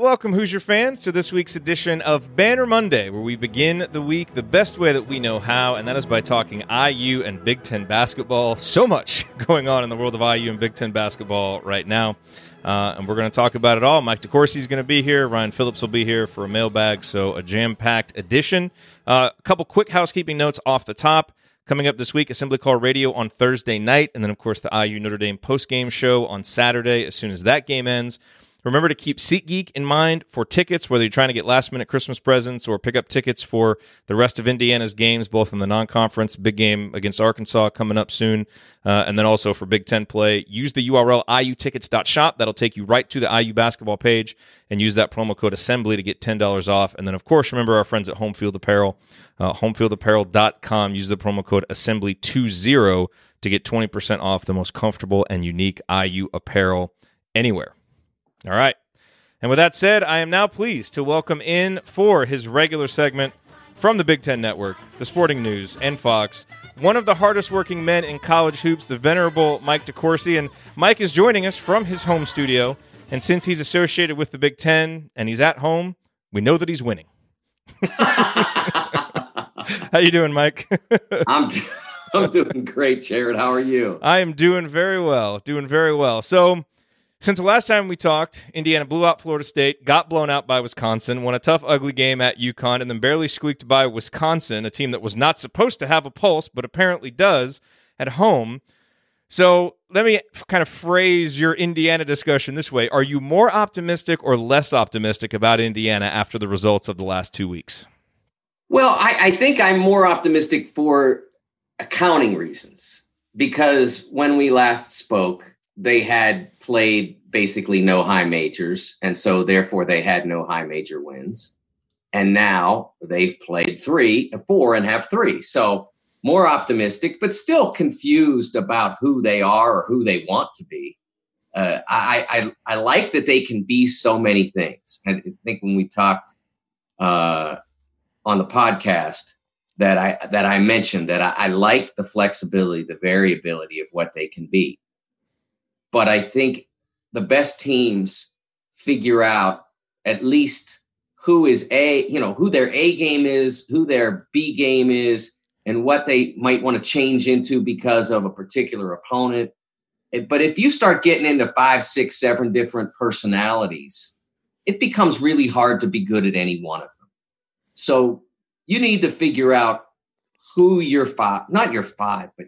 welcome, Hoosier fans, to this week's edition of Banner Monday, where we begin the week the best way that we know how, and that is by talking IU and Big Ten basketball. So much going on in the world of IU and Big Ten basketball right now. Uh, and we're going to talk about it all. Mike DeCourcy is going to be here. Ryan Phillips will be here for a mailbag, so a jam packed edition. Uh, a couple quick housekeeping notes off the top. Coming up this week, Assembly Call Radio on Thursday night, and then, of course, the IU Notre Dame postgame show on Saturday as soon as that game ends. Remember to keep SeatGeek in mind for tickets, whether you're trying to get last minute Christmas presents or pick up tickets for the rest of Indiana's games, both in the non conference, big game against Arkansas coming up soon, uh, and then also for Big Ten play. Use the URL iutickets.shop. That'll take you right to the IU basketball page and use that promo code assembly to get $10 off. And then, of course, remember our friends at Homefield Apparel, uh, homefieldapparel.com. Use the promo code assembly20 to get 20% off the most comfortable and unique IU apparel anywhere. All right. And with that said, I am now pleased to welcome in for his regular segment from the Big Ten Network, the Sporting News, and Fox, one of the hardest working men in college hoops, the venerable Mike DeCourcy. And Mike is joining us from his home studio. And since he's associated with the Big Ten and he's at home, we know that he's winning. How you doing, Mike? I'm I'm doing great, Jerod. How are you? I am doing very well. Doing very well. So since the last time we talked, Indiana blew out Florida State, got blown out by Wisconsin, won a tough, ugly game at UConn, and then barely squeaked by Wisconsin, a team that was not supposed to have a pulse, but apparently does at home. So let me kind of phrase your Indiana discussion this way. Are you more optimistic or less optimistic about Indiana after the results of the last two weeks? Well, I, I think I'm more optimistic for accounting reasons because when we last spoke, they had played basically no high majors, and so therefore they had no high major wins. And now they've played three, four, and have three. So more optimistic, but still confused about who they are or who they want to be. Uh, I, I I like that they can be so many things. I think when we talked uh, on the podcast that I that I mentioned that I, I like the flexibility, the variability of what they can be. But I think the best teams figure out at least who is a you know who their A game is, who their B game is, and what they might want to change into because of a particular opponent. Eh, but if you start getting into five, six, seven different personalities, it becomes really hard to be good at any one of them. So you need to figure out who your five, not your five, but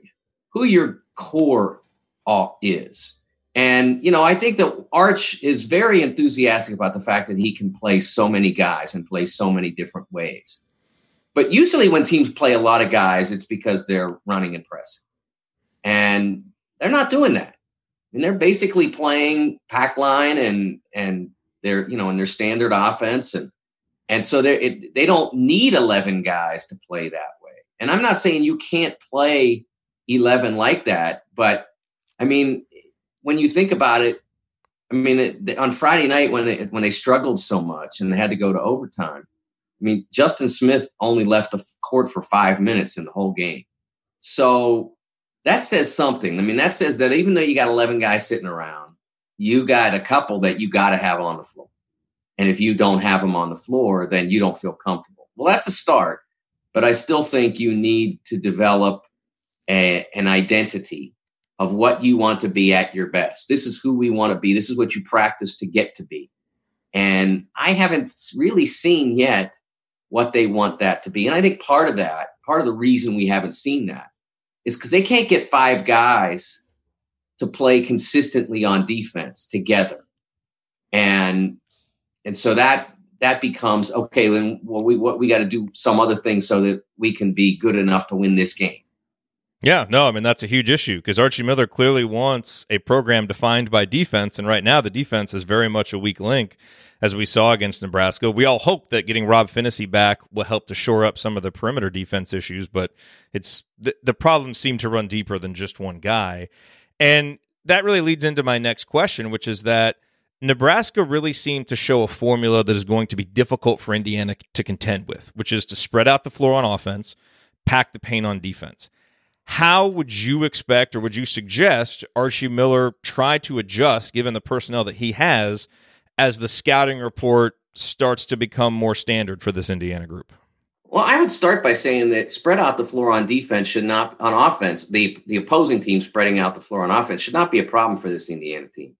who your core is. And, you know, I think that Arch is very enthusiastic about the fact that he can play so many guys and play so many different ways. But usually when teams play a lot of guys, it's because they're running and pressing. And they're not doing that. And they're basically playing pack line and and they're, you know, in their standard offense and and so they they don't need 11 guys to play that way. And I'm not saying you can't play 11 like that, but I mean, when you think about it, I mean, it, on Friday night when they when they struggled so much and they had to go to overtime, I mean, Justin Smith only left the court for five minutes in the whole game. So that says something. I mean, that says that even though you got 11 guys sitting around, you got a couple that you got to have on the floor. And if you don't have them on the floor, then you don't feel comfortable. Well, that's a start, but I still think you need to develop a, an identity of what you want to be at your best. This is who we want to be. This is what you practice to get to be. And I haven't really seen yet what they want that to be. And I think part of that, part of the reason we haven't seen that is because they can't get five guys to play consistently on defense together. And and so that that becomes okay, then well, we what we got to do some other things so that we can be good enough to win this game. Yeah, no, I mean that's a huge issue because Archie Miller clearly wants a program defined by defense, and right now the defense is very much a weak link, as we saw against Nebraska. We all hope that getting Rob Phinisee back will help to shore up some of the perimeter defense issues, but it's the, the problems seem to run deeper than just one guy, and that really leads into my next question, which is that Nebraska really seemed to show a formula that is going to be difficult for Indiana to contend with, which is to spread out the floor on offense, pack the paint on defense how would you expect or would you suggest Archie Miller try to adjust given the personnel that he has as the scouting report starts to become more standard for this Indiana group? Well, I would start by saying that spread out the floor on defense should not on offense. The the opposing team spreading out the floor on offense should not be a problem for this Indiana team.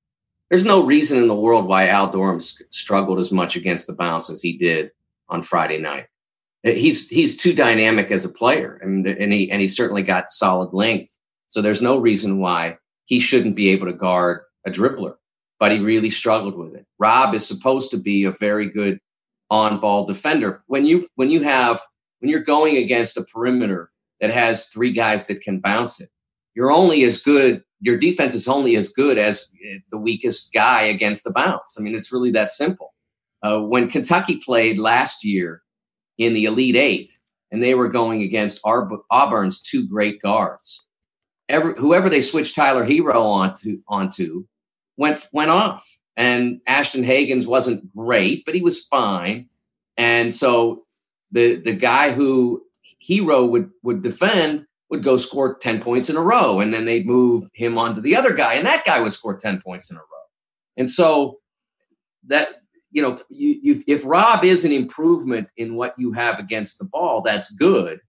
There's no reason in the world why Al Durham struggled as much against the bounce as he did on Friday night. He's he's too dynamic as a player, and and he and he certainly got solid length. So there's no reason why he shouldn't be able to guard a dribbler. But he really struggled with it. Rob is supposed to be a very good on ball defender. When you when you have when you're going against a perimeter that has three guys that can bounce it, you're only as good. Your defense is only as good as eh, the weakest guy against the bounce. I mean, it's really that simple. Uh, when Kentucky played last year in the Elite Eight, and they were going against Auburn's two great guards. Every, whoever they switched Tyler Herro onto onto went went off. And Ashton Hagans wasn't great, but he was fine. And so the the guy who Herro would would defend would go score 10 points in a row. And then they'd move him onto the other guy, and that guy would score 10 points in a row. And so that you know, you, you, if Rob is an improvement in what you have against the ball, that's good.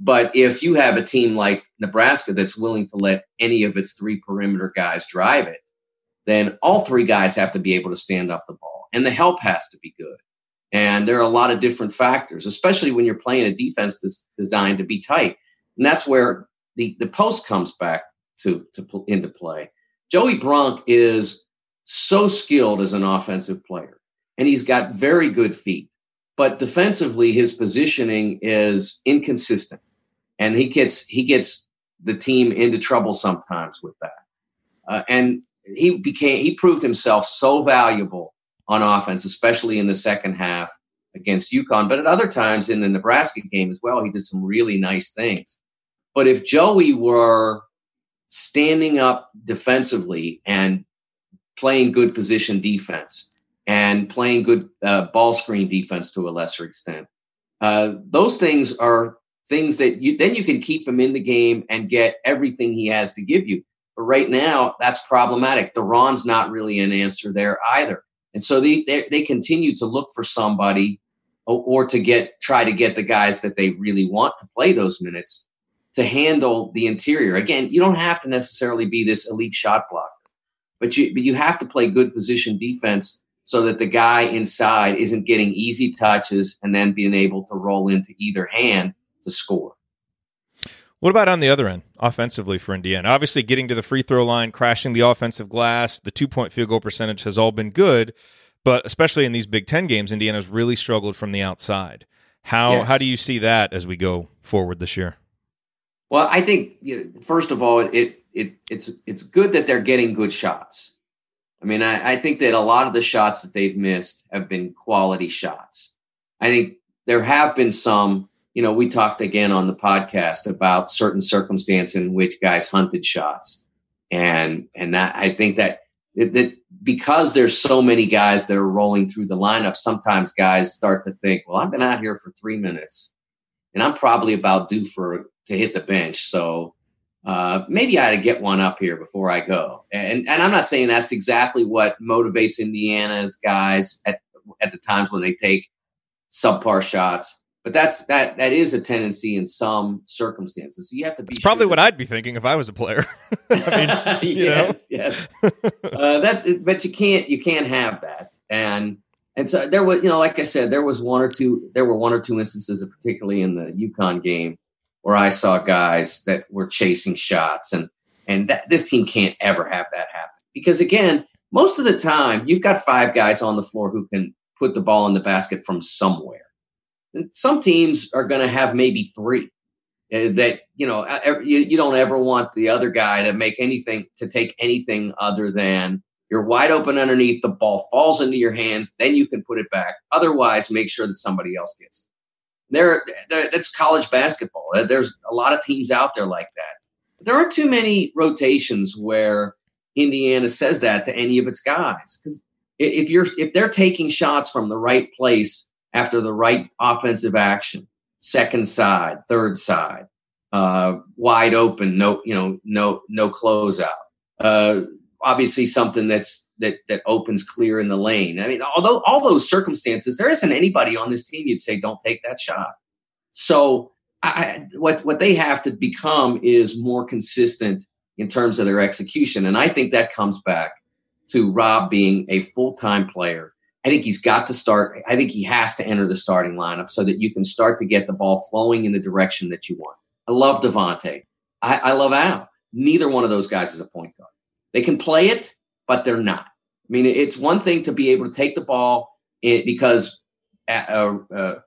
But if you have a team like Nebraska that's willing to let any of its three perimeter guys drive it, then all three guys have to be able to stand up the ball and the help has to be good. And there are a lot of different factors, especially when you're playing a defense that's designed to be tight. And that's where the, the post comes back to, to into play. Joey Brunk is so skilled as an offensive player, and he's got very good feet. But defensively, his positioning is inconsistent, and he gets he gets the team into trouble sometimes with that. Uh, and he became he proved himself so valuable on offense, especially in the second half against UConn. But at other times in the Nebraska game as well, he did some really nice things. But if Joey were standing up defensively and playing good position defense and playing good uh, ball screen defense to a lesser extent, uh, those things are things that you then you can keep him in the game and get everything he has to give you. But right now, that's problematic. De'Ron's not really an answer there either. And so they, they, they continue to look for somebody or to get try to get the guys that they really want to play those minutes to handle the interior. Again, you don't have to necessarily be this elite shot blocker, but you but you have to play good position defense so that the guy inside isn't getting easy touches and then being able to roll into either hand to score. What about on the other end, offensively for Indiana? Obviously, getting to the free throw line, crashing the offensive glass, the two point field goal percentage has all been good, but especially in these Big Ten games, Indiana's really struggled from the outside. How yes. how do you see that as we go forward this year? Well, I think you know, first of all, it it it's it's good that they're getting good shots. I mean, I, I think that a lot of the shots that they've missed have been quality shots. I think there have been some you know, we talked again on the podcast about certain circumstance in which guys hunted shots, and and that I think that that because there's so many guys that are rolling through the lineup, sometimes guys start to think, well, I've been out here for three minutes, and I'm probably about due for to hit the bench, so uh, maybe I ought to get one up here before I go. And and I'm not saying that's exactly what motivates Indiana's guys at at the times when they take subpar shots but that's that that is a tendency in some circumstances. So you have to be. It's probably what I'd be thinking if I was a player. I mean, yes, yes. uh, that, but you can't you can't have that, and and so there was you know like I said there was one or two there were one or two instances, particularly in the UConn game, where I saw guys that were chasing shots, and and that this team can't ever have that happen. Because again, most of the time you've got five guys on the floor who can put the ball in the basket from somewhere. And some teams are going to have maybe three uh, that you know you, you don't ever want the other guy to make anything to take anything other than you're wide open underneath the ball falls into your hands then you can put it back. Otherwise make sure that somebody else gets it. There that's college basketball there's a lot of teams out there like that there aren't too many rotations where indiana says that to any of its guys because if you're if they're taking shots from the right place after the right offensive action, second side, third side, uh, wide open, no, you know, no, no closeout. Uh, obviously, something that's that that opens clear in the lane. I mean, although all those circumstances, there isn't anybody on this team you'd say don't take that shot. So I, what what they have to become is more consistent in terms of their execution, and I think that comes back to Rob being a full time player. I think he's got to start. I think he has to enter the starting lineup so that you can start to get the ball flowing in the direction that you want. I love Devonte. I, I love Al. Neither one of those guys is a point guard. They can play it, but they're not. I mean, it's one thing to be able to take the ball because uh, uh,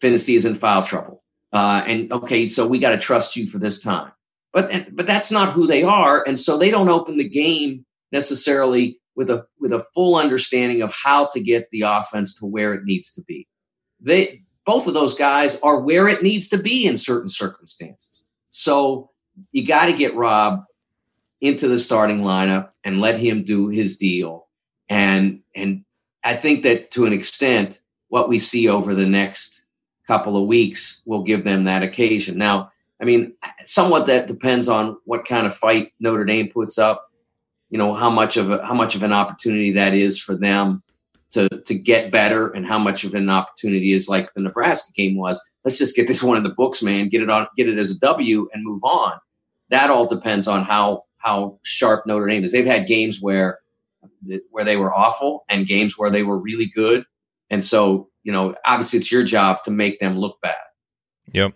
Phinisee is in foul trouble, uh, and okay, so we got to trust you for this time. But but that's not who they are, and so they don't open the game necessarily with a with a full understanding of how to get the offense to where it needs to be. They both of those guys are where it needs to be in certain circumstances. So you got to get Rob into the starting lineup and let him do his deal. And and I think that to an extent, what we see over the next couple of weeks will give them that occasion. Now, I mean, somewhat that depends on what kind of fight Notre Dame puts up. You know how much of a, how much of an opportunity that is for them to to get better, and how much of an opportunity is like the Nebraska game was. Let's just get this one in the books, man. Get it on, get it as a W, and move on. That all depends on how how sharp Notre Dame is. They've had games where where they were awful and games where they were really good. And so, you know, obviously it's your job to make them look bad. Yep.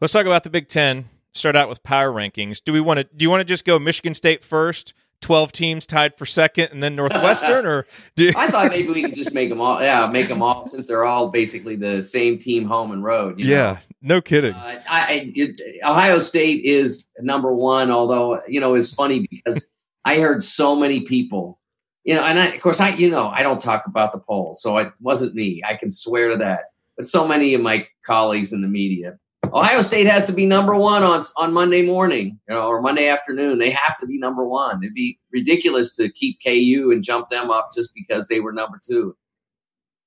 Let's talk about the Big 10. Start out with power rankings. Do we want to do you want to just go Michigan State first? 12 teams tied for second and then Northwestern or do you- I thought maybe we could just make them all yeah make them all since they're all basically the same team home and road yeah know? no kidding uh, I, it, Ohio State is number one although you know it's funny because I heard so many people you know and I, of course I you know I don't talk about the polls so it wasn't me I can swear to that but so many of my colleagues in the media Ohio State has to be number one on on Monday morning, you know, or Monday afternoon. They have to be number one. It'd be ridiculous to keep KU and jump them up just because they were number two.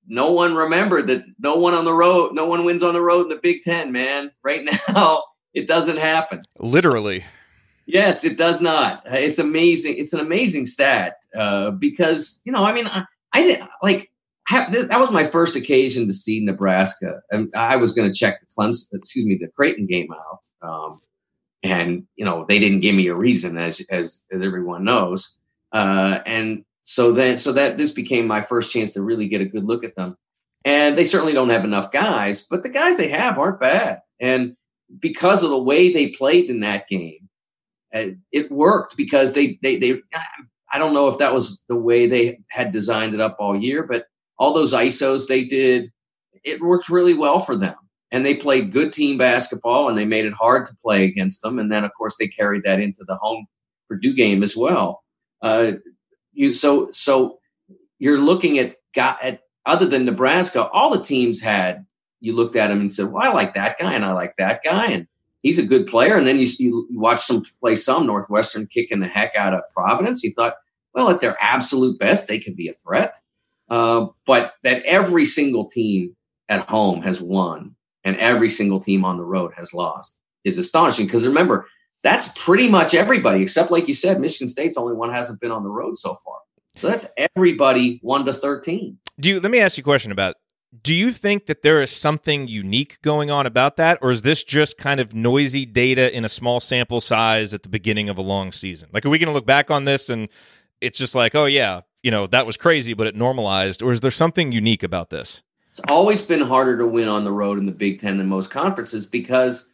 No one remembered that no one on the road, no one wins on the road in the Big Ten, man. Right now, it doesn't happen. Literally. Yes, it does not. It's amazing. It's an amazing stat uh, because you know, I mean, I, I like that was my first occasion to see Nebraska. And I was going to check the Clemson, excuse me, the Creighton game out. Um, and you know they didn't give me a reason, as as as everyone knows. Uh, and so then, so that this became my first chance to really get a good look at them. And they certainly don't have enough guys, but the guys they have aren't bad. And because of the way they played in that game, uh, it worked because they they they. I don't know if that was the way they had designed it up all year, but all those ISOs they did, it worked really well for them. And they played good team basketball and they made it hard to play against them. And then, of course, they carried that into the home Purdue game as well. Uh, you so so you're looking at got at other than Nebraska, all the teams had you looked at them and said, "Well, I like that guy and I like that guy and he's a good player." And then you you watch them play some Northwestern kicking the heck out of Providence. You thought, well, at their absolute best, they can be a threat. Uh, but that every single team at home has won and every single team on the road has lost is astonishing. Because remember, that's pretty much everybody, except like you said, Michigan State's only one hasn't been on the road so far. So that's everybody one to thirteen. Do you? Let me ask you a question about. Do you think that there is something unique going on about that, or is this just kind of noisy data in a small sample size at the beginning of a long season? Like, are we going to look back on this and it's just like, oh yeah, you know that was crazy, but it normalized, or is there something unique about this? It's always been harder to win on the road in the Big Ten than most conferences because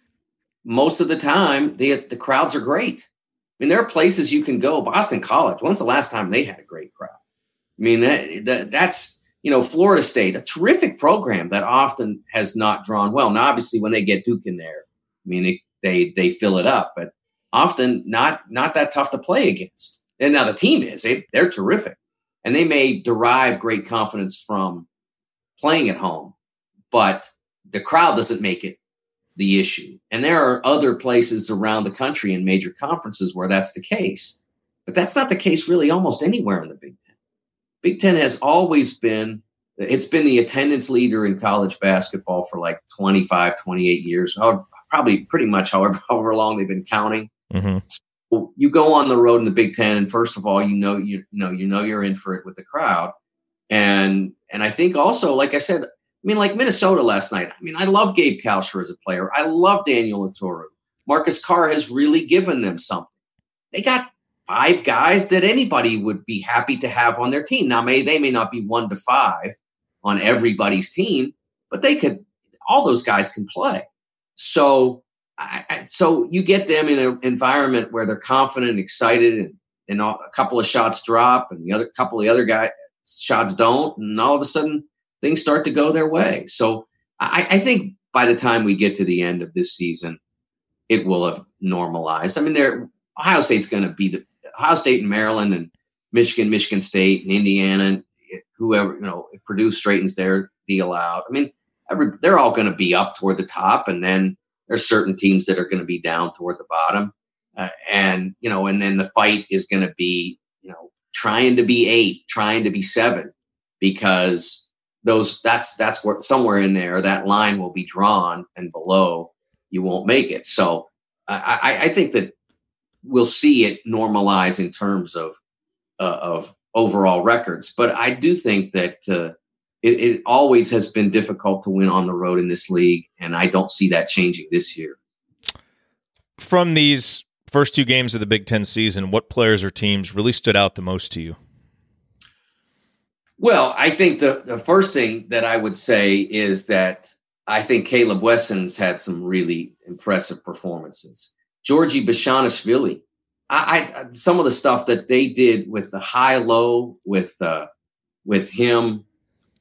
most of the time the the crowds are great. I mean, there are places you can go. Boston College. When's the last time they had a great crowd? I mean, that, that that's you know Florida State, a terrific program that often has not drawn well. Now, obviously, when they get Duke in there, I mean, it, they they fill it up, but often not not that tough to play against. And now the team is they, they're terrific and they may derive great confidence from playing at home, but the crowd doesn't make it the issue. And there are other places around the country in major conferences where that's the case. But that's not the case really almost anywhere in the Big. Big Ten has always been, it's been the attendance leader in college basketball for like 25, 28 years, probably pretty much however, however long they've been counting. Mm-hmm. you go on the road in the Big Ten, and first of all, you know you, you know you know you're in for it with the crowd, and and I think also, like I said, I mean, like Minnesota last night. I mean, I love Gabe Kalscheur as a player. I love Daniel Oturu. Marcus Carr has really given them something. They got five guys that anybody would be happy to have on their team. Now, may they may not be one to five on everybody's team, but they could. All those guys can play. So, I, so you get them in an environment where they're confident, excited, and, and a couple of shots drop, and the other couple of the other guys shots don't, and all of a sudden things start to go their way. So, I, I think by the time we get to the end of this season, it will have normalized. I mean, there Ohio State's going to be the Ohio State and Maryland and Michigan, Michigan State and Indiana, whoever you know, if Purdue straightens their deal out. I mean, every, they're all going to be up toward the top, and then there's certain teams that are going to be down toward the bottom, uh, and you know, and then the fight is going to be you know trying to be eight, trying to be seven, because those that's that's where somewhere in there that line will be drawn, and below you won't make it. So I, I think that we'll see it normalize in terms of uh, of overall records. But I do think that uh, it, it, always has been difficult to win on the road in this league, and I don't see that changing this year. From these first two games of the Big Ten season, what players or teams really stood out the most to you? Well, I think the, the first thing that I would say is that I think Kaleb Wesson's had some really impressive performances. Giorgi Bezhanishvili, I, I, some of the stuff that they did with the high low with uh, with him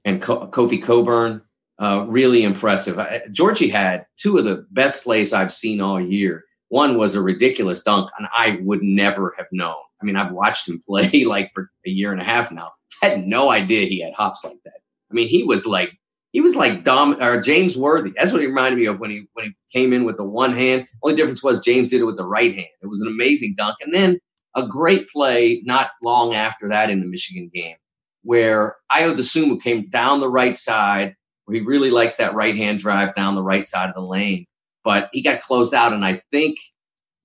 and Co- Kofi Cockburn uh, really impressive. I, Giorgi had two of the best plays I've seen all year. One was a ridiculous dunk, and I would never have known. I mean, I've watched him play like for a year and a half now. I had no idea he had hops like that. I mean, he was like he was like Dom or James Worthy. That's what he reminded me of when he when he came in with the one hand. Only difference was James did it with the right hand. It was an amazing dunk, and then a great play not long after that in the Michigan game, where Ayo Dosunmu came down the right side, where he really likes that right hand drive down the right side of the lane, but he got closed out, and I think.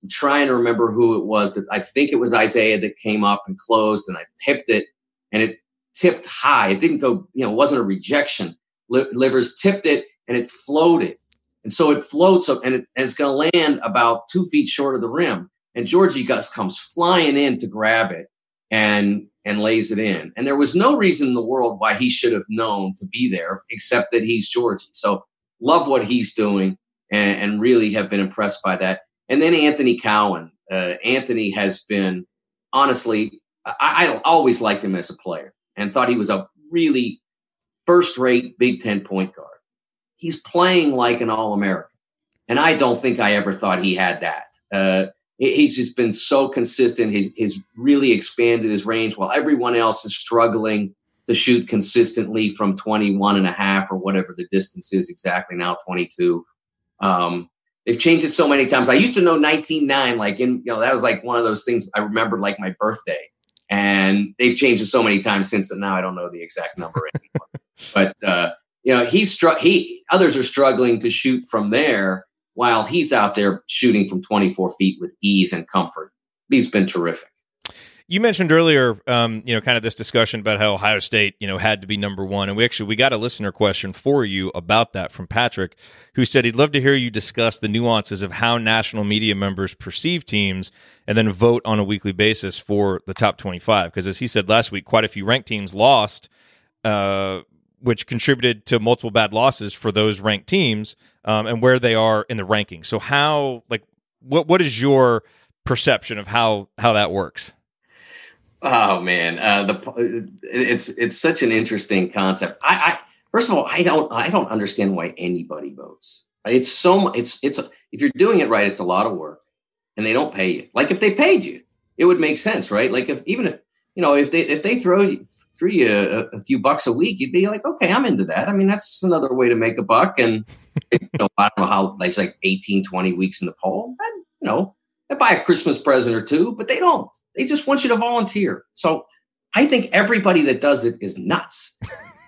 I'm trying to remember who it was that I think it was Isaiah that came up and closed, and I tipped it, and it tipped high. It didn't go, you know, it wasn't a rejection Livers tipped it and it floated. And so it floats up and, it, and it's going to land about two feet short of the rim. And Giorgi Gus comes flying in to grab it and and lays it in. And there was no reason in the world why he should have known to be there, except that he's Giorgi. So love what he's doing and, and really have been impressed by that. And then Anthony Cowan. Uh, Anthony has been honestly, I, I always liked him as a player and thought he was a really first rate Big Ten point guard. He's playing like an All American. And I don't think I ever thought he had that. Uh, he's just been so consistent. He's, he's really expanded his range while everyone else is struggling to shoot consistently from 21 and a half or whatever the distance is exactly now, 22. Um, they've changed it so many times. I used to know 19.9, like in, you know, that was like one of those things I remembered like my birthday. And they've changed it so many times since that now I don't know the exact number anymore. But uh, you know, he's str- he others are struggling to shoot from there while he's out there shooting from 24 feet with ease and comfort. He's been terrific. You mentioned earlier, um, you know, kind of this discussion about how Ohio State, you know, had to be number one, and we actually we got a listener question for you about that from Patrick, who said he'd love to hear you discuss the nuances of how national media members perceive teams, and then vote on a weekly basis for the top twenty-five. Because as he said last week, quite a few ranked teams lost uh, which contributed to multiple bad losses for those ranked teams um, and where they are in the ranking. So how like what what is your perception of how how that works? Oh man, uh, the it's it's such an interesting concept. I, I first of all, I don't I don't understand why anybody votes. It's so it's it's if you're doing it right, it's a lot of work, and they don't pay you. Like if they paid you, it would make sense, right? Like if even if you know, if they if they throw you, throw you a, a, few bucks a week, you'd be like, okay, I'm into that. I mean, that's another way to make a buck. And you know, I don't know how there's like 18, 20 weeks in the poll. And, you know, they buy a Christmas present or two, but they don't. They just want you to volunteer. So I think everybody that does it is nuts.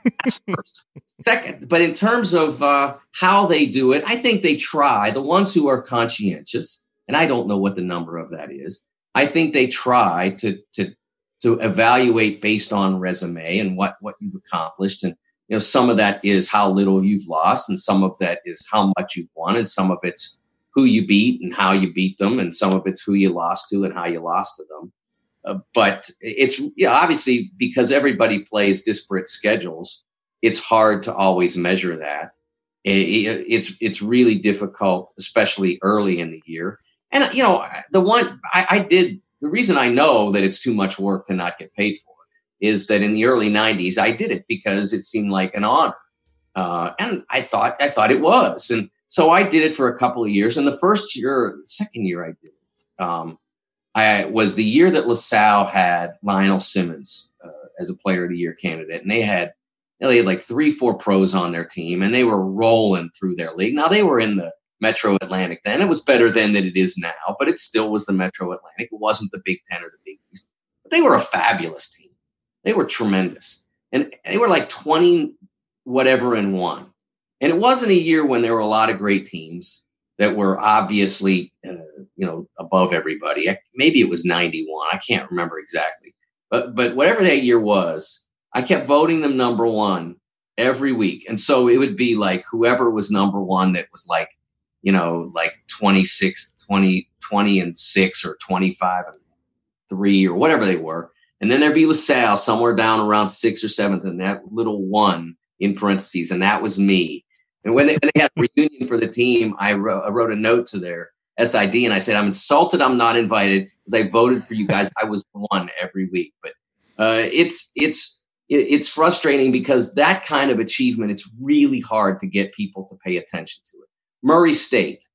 That's first. Second, but in terms of uh, how they do it, I think they try. The ones who are conscientious, and I don't know what the number of that is, I think they try to to to evaluate based on resume and what what you've accomplished. And you know some of that is how little you've lost and some of that is how much you've won and some of it's who you beat and how you beat them and some of it's who you lost to and how you lost to them. Uh, but it's yeah obviously because everybody plays disparate schedules it's hard to always measure that. It, it, it's it's really difficult especially early in the year. And you know the one I, I did the reason i know that it's too much work to not get paid for is that in the early 90s i did it because it seemed like an honor. Uh, and i thought i thought it was. And so i did it for a couple of years. And the first year second year i did it um, i was the year that lasalle had lionel simmons uh, as a player of the year candidate. And they had they had like three four pros on their team and they were rolling through their league. Now they were in the metro atlantic then it was better then than it is now but it still was the metro atlantic it wasn't the big ten or the big east but they were a fabulous team they were tremendous. And they were like 20 whatever and one. And it wasn't a year when there were a lot of great teams that were obviously, uh, you know, above everybody. Maybe it was 91. I can't remember exactly. But, but whatever that year was, I kept voting them number one every week. And so it would be like whoever was number one that was like, you know, like 26, 20, 20 and six or 25 and three or whatever they were and then there'd be LaSalle somewhere down around sixth or seventh, and that little one in parentheses, and that was me. And when they, when they had a reunion for the team, I wrote, I wrote a note to their SID and I said, I'm insulted I'm not invited because I voted for you guys. I was one every week. But uh, it's it's it's frustrating because that kind of achievement, it's really hard to get people to pay attention to. Murray State,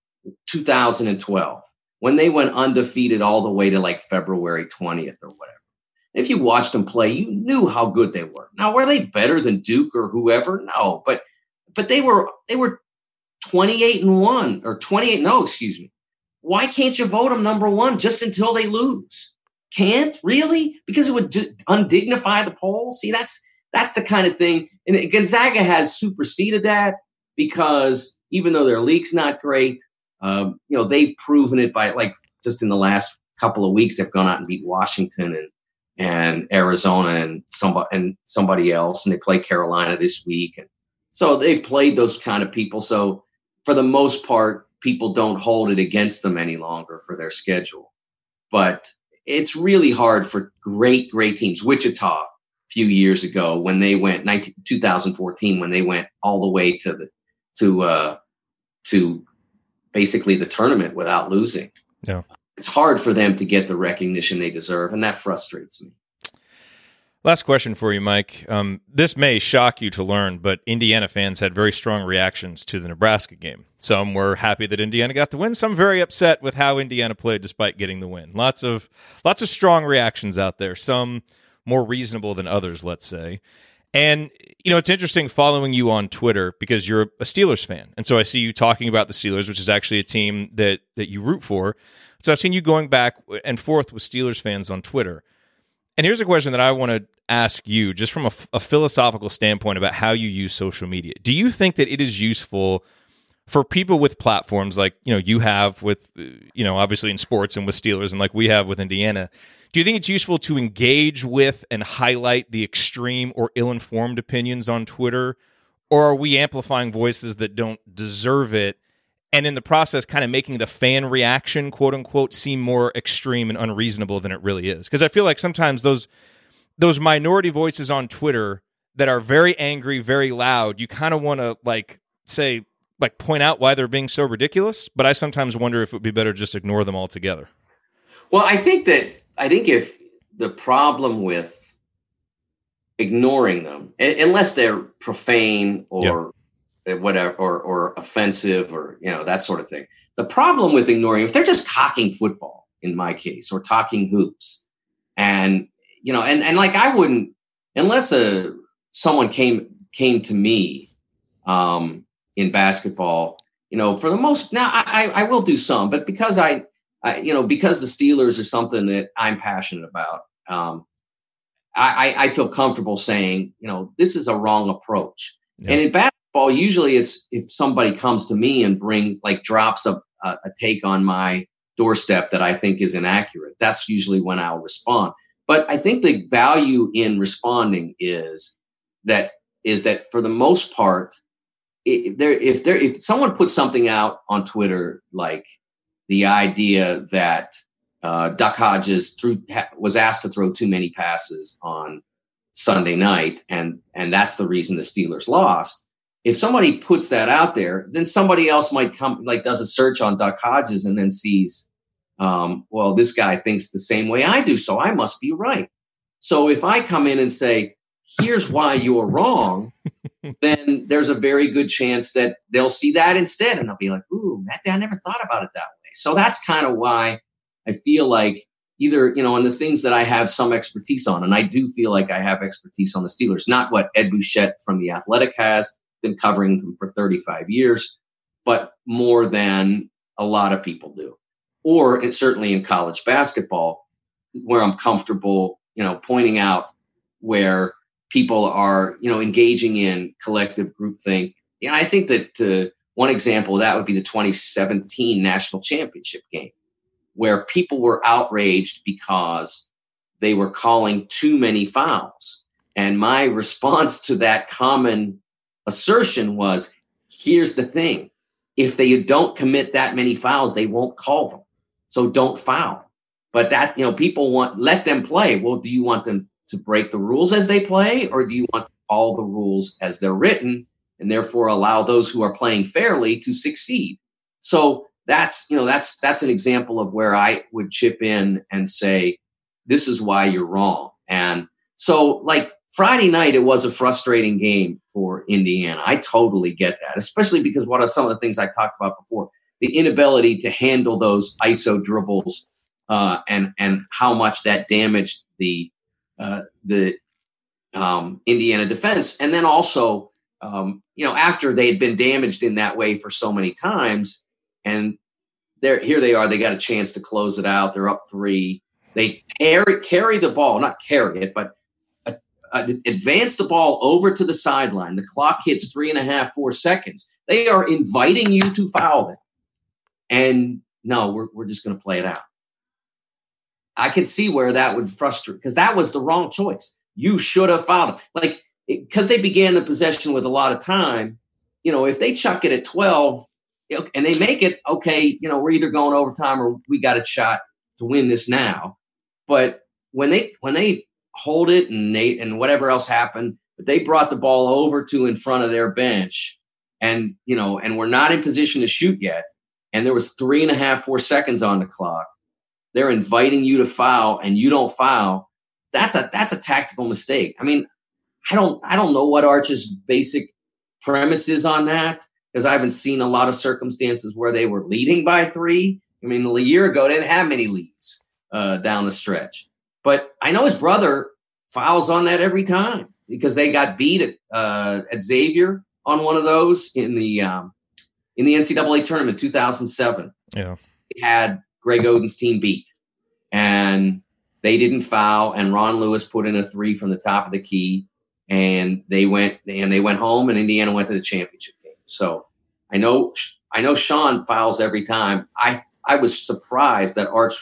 2012, when they went undefeated all the way to like February 20th or whatever if you watched them play, you knew how good they were. Now, were they better than Duke or whoever? No, but but they were they were 28 and 1 or 28 no, excuse me. Why can't you vote them number 1 just until they lose? Can't? Really? Because it would undignify the poll? See, that's that's the kind of thing and Gonzaga has superseded that because even though their league's not great, um, you know, they've proven it by like just in the last couple of weeks they've gone out and beat Washington and and Arizona and somebody and somebody else, and they play Carolina this week. And so they've played those kind of people. So for the most part, people don't hold it against them any longer for their schedule. But it's really hard for great, great teams. Wichita a few years ago when they went 19, 2014 when they went all the way to the to uh to basically the tournament without losing. Yeah it's hard for them to get the recognition they deserve, and that frustrates me. Last question for you, Mike. Um, this may shock you to learn, but Indiana fans had very strong reactions to the Nebraska game. Some were happy that Indiana got the win. Some very upset with how Indiana played despite getting the win. Lots of lots of strong reactions out there. Some more reasonable than others, let's say. And you know, it's interesting following you on Twitter because you're a Steelers fan, and so I see you talking about the Steelers, which is actually a team that that you root for. So I've seen you going back and forth with Steelers fans on Twitter. And here's a question that I want to ask you, just from a, a, philosophical standpoint about how you use social media. Do you think that it is useful for people with platforms like you know you have with uh, you know obviously in sports and with Steelers and like we have with Indiana? Do you think it's useful to engage with and highlight the extreme or ill-informed opinions on Twitter, or are we amplifying voices that don't deserve it? and in the process kind of making the fan reaction quote unquote seem more extreme and unreasonable than it really is because i feel like sometimes those those minority voices on twitter that are very angry very loud you kind of want to like say like point out why they're being so ridiculous but i sometimes wonder if it would be better just ignore them altogether well i think that i think if the problem with ignoring them unless they're profane or uh, whatever or or offensive or you know that sort of thing. The problem with ignoring if they're just talking football in my case or talking hoops and you know and and like I wouldn't unless a uh, someone came came to me um in basketball you know for the most now I I will do some but because I I you know because the Steelers are something that I'm passionate about um I, I feel comfortable saying, you know, this is a wrong approach. Yeah. And in basketball, usually it's if somebody comes to me and brings like drops a, a, a take on my doorstep that I think is inaccurate. That's usually when I'll respond. But I think the value in responding is that is that for the most part, if there if there if someone puts something out on Twitter like the idea that uh, Duck Hodges threw ha, was asked to throw too many passes on Sunday night, and and that's the reason the Steelers lost. If somebody puts that out there, then somebody else might come like does a search on Duck Hodges and then sees, um, well, this guy thinks the same way I do, so I must be right. So if I come in and say, here's why you're wrong, then there's a very good chance that they'll see that instead and they'll be like, ooh, Matt, I never thought about it that way. So that's kind of why I feel like either, you know, on the things that I have some expertise on, and I do feel like I have expertise on the Steelers, not what Ed Bouchette from The Athletic has, been covering them for 35 years, but more than a lot of people do. Or certainly in college basketball, where I'm comfortable, you know, pointing out where people are, you know, engaging in collective groupthink. And I think that uh, one example of that would be the 2017 national championship game where people were outraged because they were calling too many fouls. And my response to that common assertion was here's the thing if they don't commit that many fouls, they won't call them. So don't foul. But that, you know, people want, let them play. Well, do you want them to break the rules as they play, or do you want to follow the rules as they're written and therefore allow those who are playing fairly to succeed? So that's you know that's that's an example of where I would chip in and say this is why you're wrong. And so like Friday night, it was a frustrating game for Indiana. I totally get that, especially because what are some of the things I talked about before? The inability to handle those ISO dribbles uh, and and how much that damaged the uh, the um, Indiana defense, and then also um, you know after they had been damaged in that way for so many times, and there here they are. They got a chance to close it out. They're up three. They carry carry the ball, not carry it, but uh, uh, advance the ball over to the sideline. The clock hits three and a half, four seconds. They are inviting you to foul them, and no, we're we're just going to play it out. I can see where that would frustrate because that was the wrong choice. You should have fouled them, like because they began the possession with a lot of time. You know, if they chuck it at twelve, and they make it okay. You know, we're either going overtime or we got a shot to win this now. But when they when they hold it and they and whatever else happened, but they brought the ball over to in front of their bench, and you know, and we're not in position to shoot yet. And there was three and a half, four seconds on the clock. They're inviting you to foul, and you don't foul. That's a that's a tactical mistake. I mean, I don't I don't know what Arch's basic premise is on that because I haven't seen a lot of circumstances where they were leading by three. I mean, a year ago, they didn't have many leads uh, down the stretch. But I know his brother fouls on that every time because they got beat at, uh, at Xavier on one of those in the um, in the NCAA tournament 2007. Yeah, they had Greg Oden's team beat, and they didn't foul. And Ron Lewis put in a three from the top of the key, and they went and they went home, and Indiana went to the championship. Game. So I know I know Sean fouls every time. I I was surprised that Arch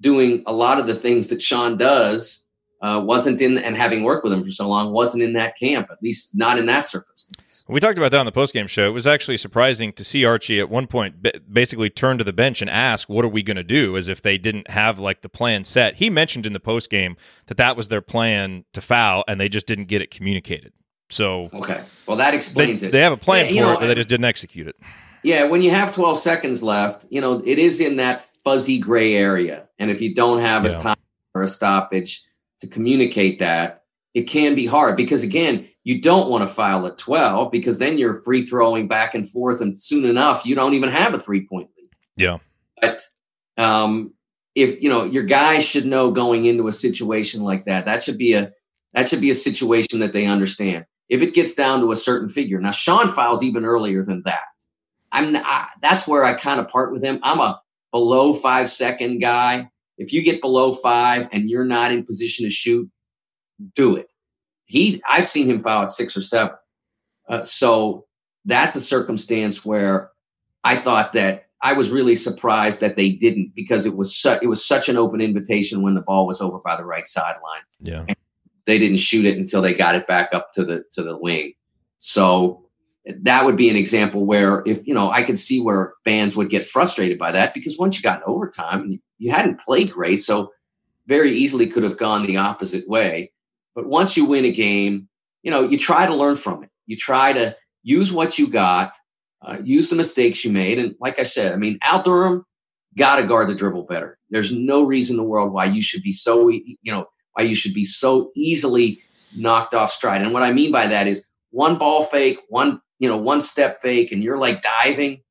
doing a lot of the things that Sean does uh, wasn't in and having worked with him for so long wasn't in that camp at least not in that circumstance. We talked about that on the postgame show. It was actually surprising to see archie at one point basically turn to the bench and ask what are we going to do? as if they didn't have like the plan set. He mentioned in the postgame that that was their plan to foul and they just didn't get it communicated. So okay, well that explains they, it. They have a plan yeah, for know, it, but they just didn't execute it. Yeah, when you have 12 seconds left, you know it is in that fuzzy gray area, and if you don't have yeah. a time or a stoppage to communicate that, it can be hard because again, you don't want to file at 12 because then you're free throwing back and forth, and soon enough you don't even have a three point lead. Yeah, but um, if you know your guys should know going into a situation like that, that should be a that should be a situation that they understand if it gets down to a certain figure. Now, Sean files even earlier than that. I'm I, that's where I kind of part with him. I'm a below five second guy. If you get below five and you're not in position to shoot, do it. He, I've seen him foul at six or seven. Uh, so that's a circumstance where I thought that I was really surprised that they didn't because it was su- it was such an open invitation when the ball was over by the right sideline. Yeah, and they didn't shoot it until they got it back up to the to the wing. So that would be an example where if you know I could see where fans would get frustrated by that because once you got in overtime, you hadn't played great, so very easily could have gone the opposite way. But once you win a game, you know you try to learn from it. You try to use what you got, uh, use the mistakes you made, and like I said, I mean Al Durham got to guard the dribble better. There's no reason in the world why you should be so you know why you should be so easily knocked off stride. And what I mean by that is one ball fake, one you know, one step fake and you're like diving.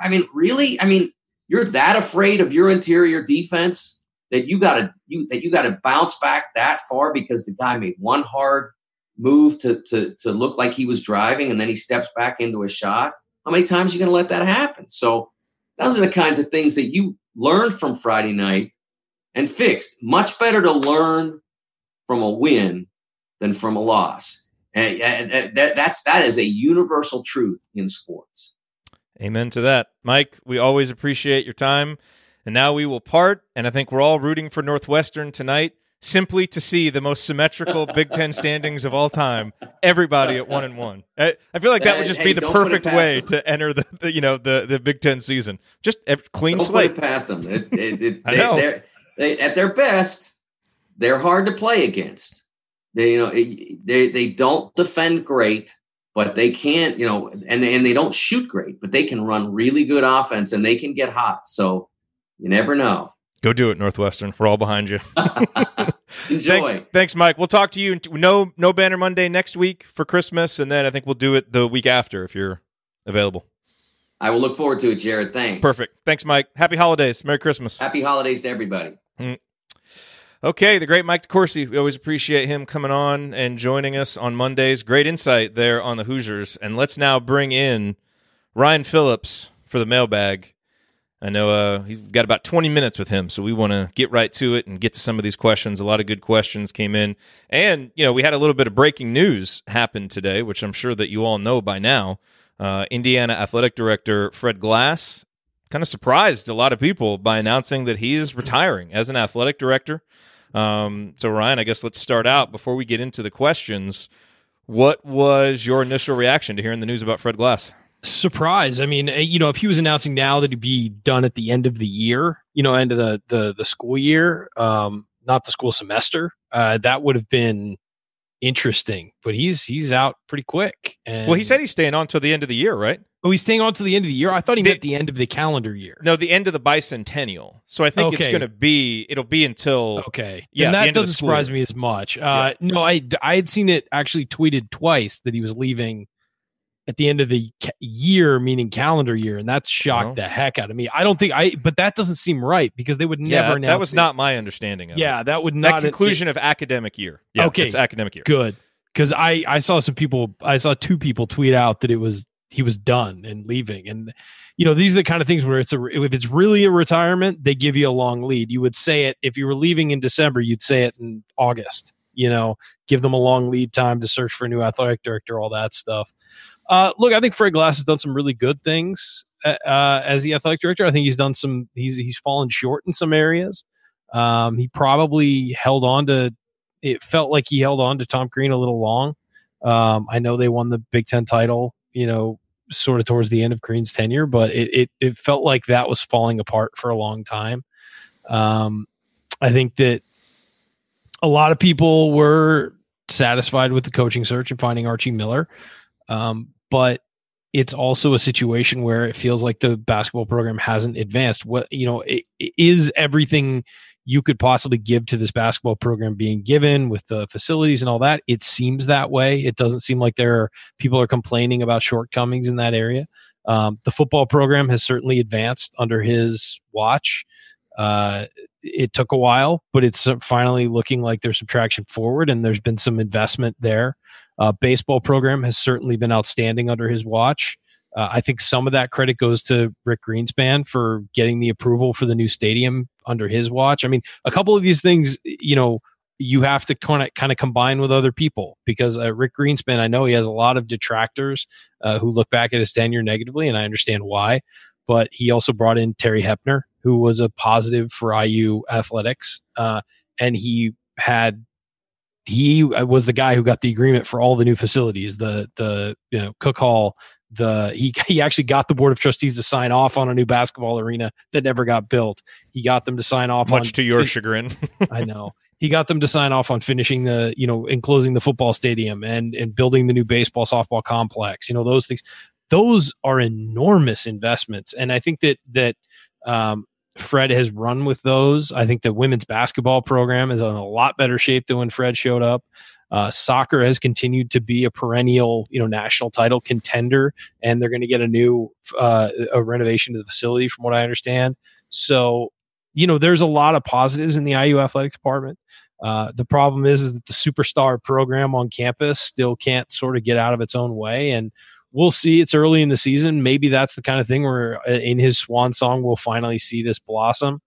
I mean, really? I mean, you're that afraid of your interior defense that you gotta you that you gotta bounce back that far because the guy made one hard move to to to look like he was driving and then he steps back into a shot. How many times are you gonna let that happen? So those are the kinds of things that you learned from Friday night and fixed. Much better to learn from a win than from a loss. And, that, that's that is a universal truth in sports. Amen to that, Mike. We always appreciate your time, and now we will part. And I think we're all rooting for Northwestern tonight, simply to see the most symmetrical Big Ten standings of all time. Everybody at one and one. I, I feel like that, would just hey, be the perfect way them. to enter the, the, you know the the Big Ten season. Just clean don't slate. Past them. It, it, it, I know. They, at their best, they're hard to play against. They, you know, they they don't defend great, but they can't, you know, and and they don't shoot great, but they can run really good offense and they can get hot. So you never know. Go do it, Northwestern. We're all behind you. Enjoy. Thanks, thanks, Mike. We'll talk to you. No, no banner Monday next week for Christmas, and then I think we'll do it the week after if you're available. I will look forward to it, Jerod. Thanks. Perfect. Thanks, Mike. Happy holidays. Merry Christmas. Happy holidays to everybody. Mm. Okay, the great Mike DeCourcy. We always appreciate him coming on and joining us on Mondays. Great insight there on the Hoosiers. And let's now bring in Ryan Phillips for the mailbag. I know uh, he's got about 20 minutes with him, so we want to get right to it and get to some of these questions. A lot of good questions came in. And, you know, we had a little bit of breaking news happen today, which I'm sure that you all know by now. Uh, Indiana Athletic Director Fred Glass kind of surprised a lot of people by announcing that he is retiring as an athletic director. Um, so, Ryan, I guess let's start out before we get into the questions. What was your initial reaction to hearing the news about Fred Glass? Surprise. I mean, eh, you know, if he was announcing now that he'd be done at the end of the year, you know, end of the the, the school year, um, not the school semester, uh, that would have been interesting. But he's he's out pretty quick. And, well, he said he's staying on till the end of the year, right? Oh, he's staying on to the end of the year. I thought he the, meant the end of the calendar year. No, the end of the bicentennial. So I think okay. it's going to be. It'll be until. Okay. Yeah, that doesn't surprise me as much. Uh, yeah. No, I I had seen it actually tweeted twice that he was leaving at the end of the year, meaning calendar year, and that shocked the heck out of me. I don't think I, but that doesn't seem right because they would never. Yeah, that was it. not my understanding of yeah, it. that would not that conclusion it, of academic year. Yeah, okay, it's academic year. Good, because I I saw some people, I saw two people tweet out that it was he was done and leaving. And you know, these are the kind of things where it's a if it's really a retirement, they give you a long lead. You would say it if you were leaving in December, you'd say it in August. You know, give them a long lead time to search for a new athletic director, all that stuff. Uh, look, I think Fred Glass has done some really good things uh, uh as the athletic director. I think he's done some. He's he's fallen short in some areas. Um, he probably held on to. It felt like he held on to Tom Crean a little long. Um, I know they won the Big Ten title you know, sort of towards the end of Crean's tenure, but it, it, it felt like that was falling apart for a long time. Um, I think that a lot of people were satisfied with the coaching search and finding Archie Miller. Um, but it's also a situation where it feels like the basketball program hasn't advanced. What, you know, it, it is everything you could possibly give to this basketball program being given with the facilities and all that. It seems that way. It doesn't seem like there are people are complaining about shortcomings in that area. Um, the football program has certainly advanced under his watch. Uh, it took a while, but it's finally looking like there's some traction forward, and there's been some investment there. Uh, baseball program has certainly been outstanding under his watch. Uh, I think some of that credit goes to Rick Greenspan for getting the approval for the new stadium under his watch. I mean, a couple of these things, you know, you have to kind of kind of combine with other people because uh, Rick Greenspan, I know he has a lot of detractors uh, who look back at his tenure negatively, and I understand why. but he also brought in Terry Hoeppner, who was a positive for IU athletics, uh, and he had he was the guy who got the agreement for all the new facilities, the the you know Cook Hall. The he he actually got the board of trustees to sign off on a new basketball arena that never got built. He got them to sign off, much on, to your chagrin. I know he got them to sign off on finishing the you know enclosing the football stadium and and building the new baseball softball complex. You know those things. Those are enormous investments, and I think that that um, Fred has run with those. I think the women's basketball program is in a lot better shape than when Fred showed up. Uh, soccer has continued to be a perennial, you know, national title contender, and they're going to get a new uh, a renovation to the facility, from what I understand. So, you know, there's a lot of positives in the IU athletics department. Uh, the problem is, is that the superstar program on campus still can't sort of get out of its own way, and we'll see. It's early in the season. Maybe that's the kind of thing where uh, in his swan song, we'll finally see this blossom.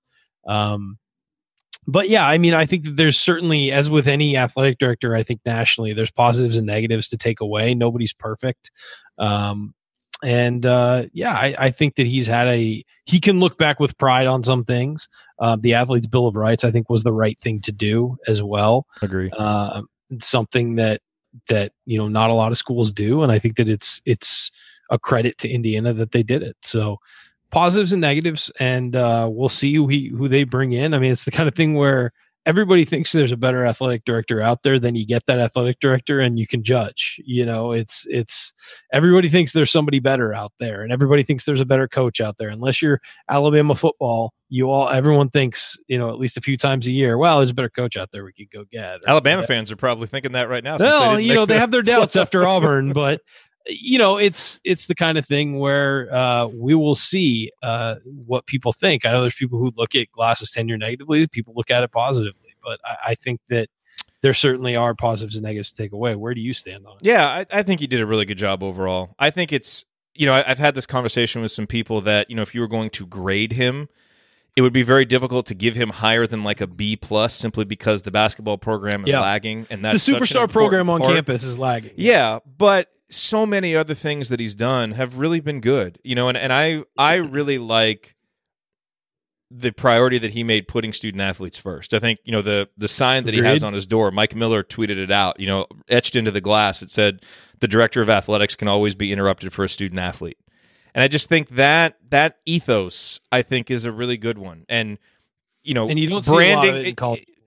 Um, but yeah, I mean, I think that there's certainly, as with any athletic director, I think nationally, there's positives and negatives to take away. Nobody's perfect. Um, and uh, yeah, I, I, think that he's had a he can look back with pride on some things. Uh, the athlete's bill of rights, I think, was the right thing to do as well. Agree. Uh, something that that you know not a lot of schools do, and I think that it's it's a credit to Indiana that they did it. So positives and negatives, and uh, we'll see who he who they bring in. I mean, it's the kind of thing where everybody thinks there's a better athletic director out there then you get that athletic director and you can judge you know? It's it's everybody thinks there's somebody better out there and everybody thinks there's a better coach out there. Unless you're alabama football you all everyone thinks you know at least a few times a year well there's a better coach out there we could go get alabama fans are probably thinking that right now well you know they have their doubts after auburn but you know it's it's the kind of thing where uh, we will see uh, what people think i know there's people who look at glasses tenure negatively people look at it positively but I, I, think that there certainly are positives and negatives to take away where do you stand on it yeah I, I think he did a really good job overall i think it's you know I, i've had this conversation with some people that you know if you were going to grade him it would be very difficult to give him higher than like a B plus simply because the basketball program is yeah. lagging and that's the superstar program on part. campus is lagging. Yeah, but so many other things that he's done have really been good. You know, and, and I I really like the priority that he made putting student athletes first. I think, you know, the the sign that Agreed. he has on his door, Mike Miller tweeted it out, you know, etched into the glass. It said the director of athletics can always be interrupted for a student athlete. And I just think that that ethos I think is a really good one. And you know, and you don't branding see a lot of it in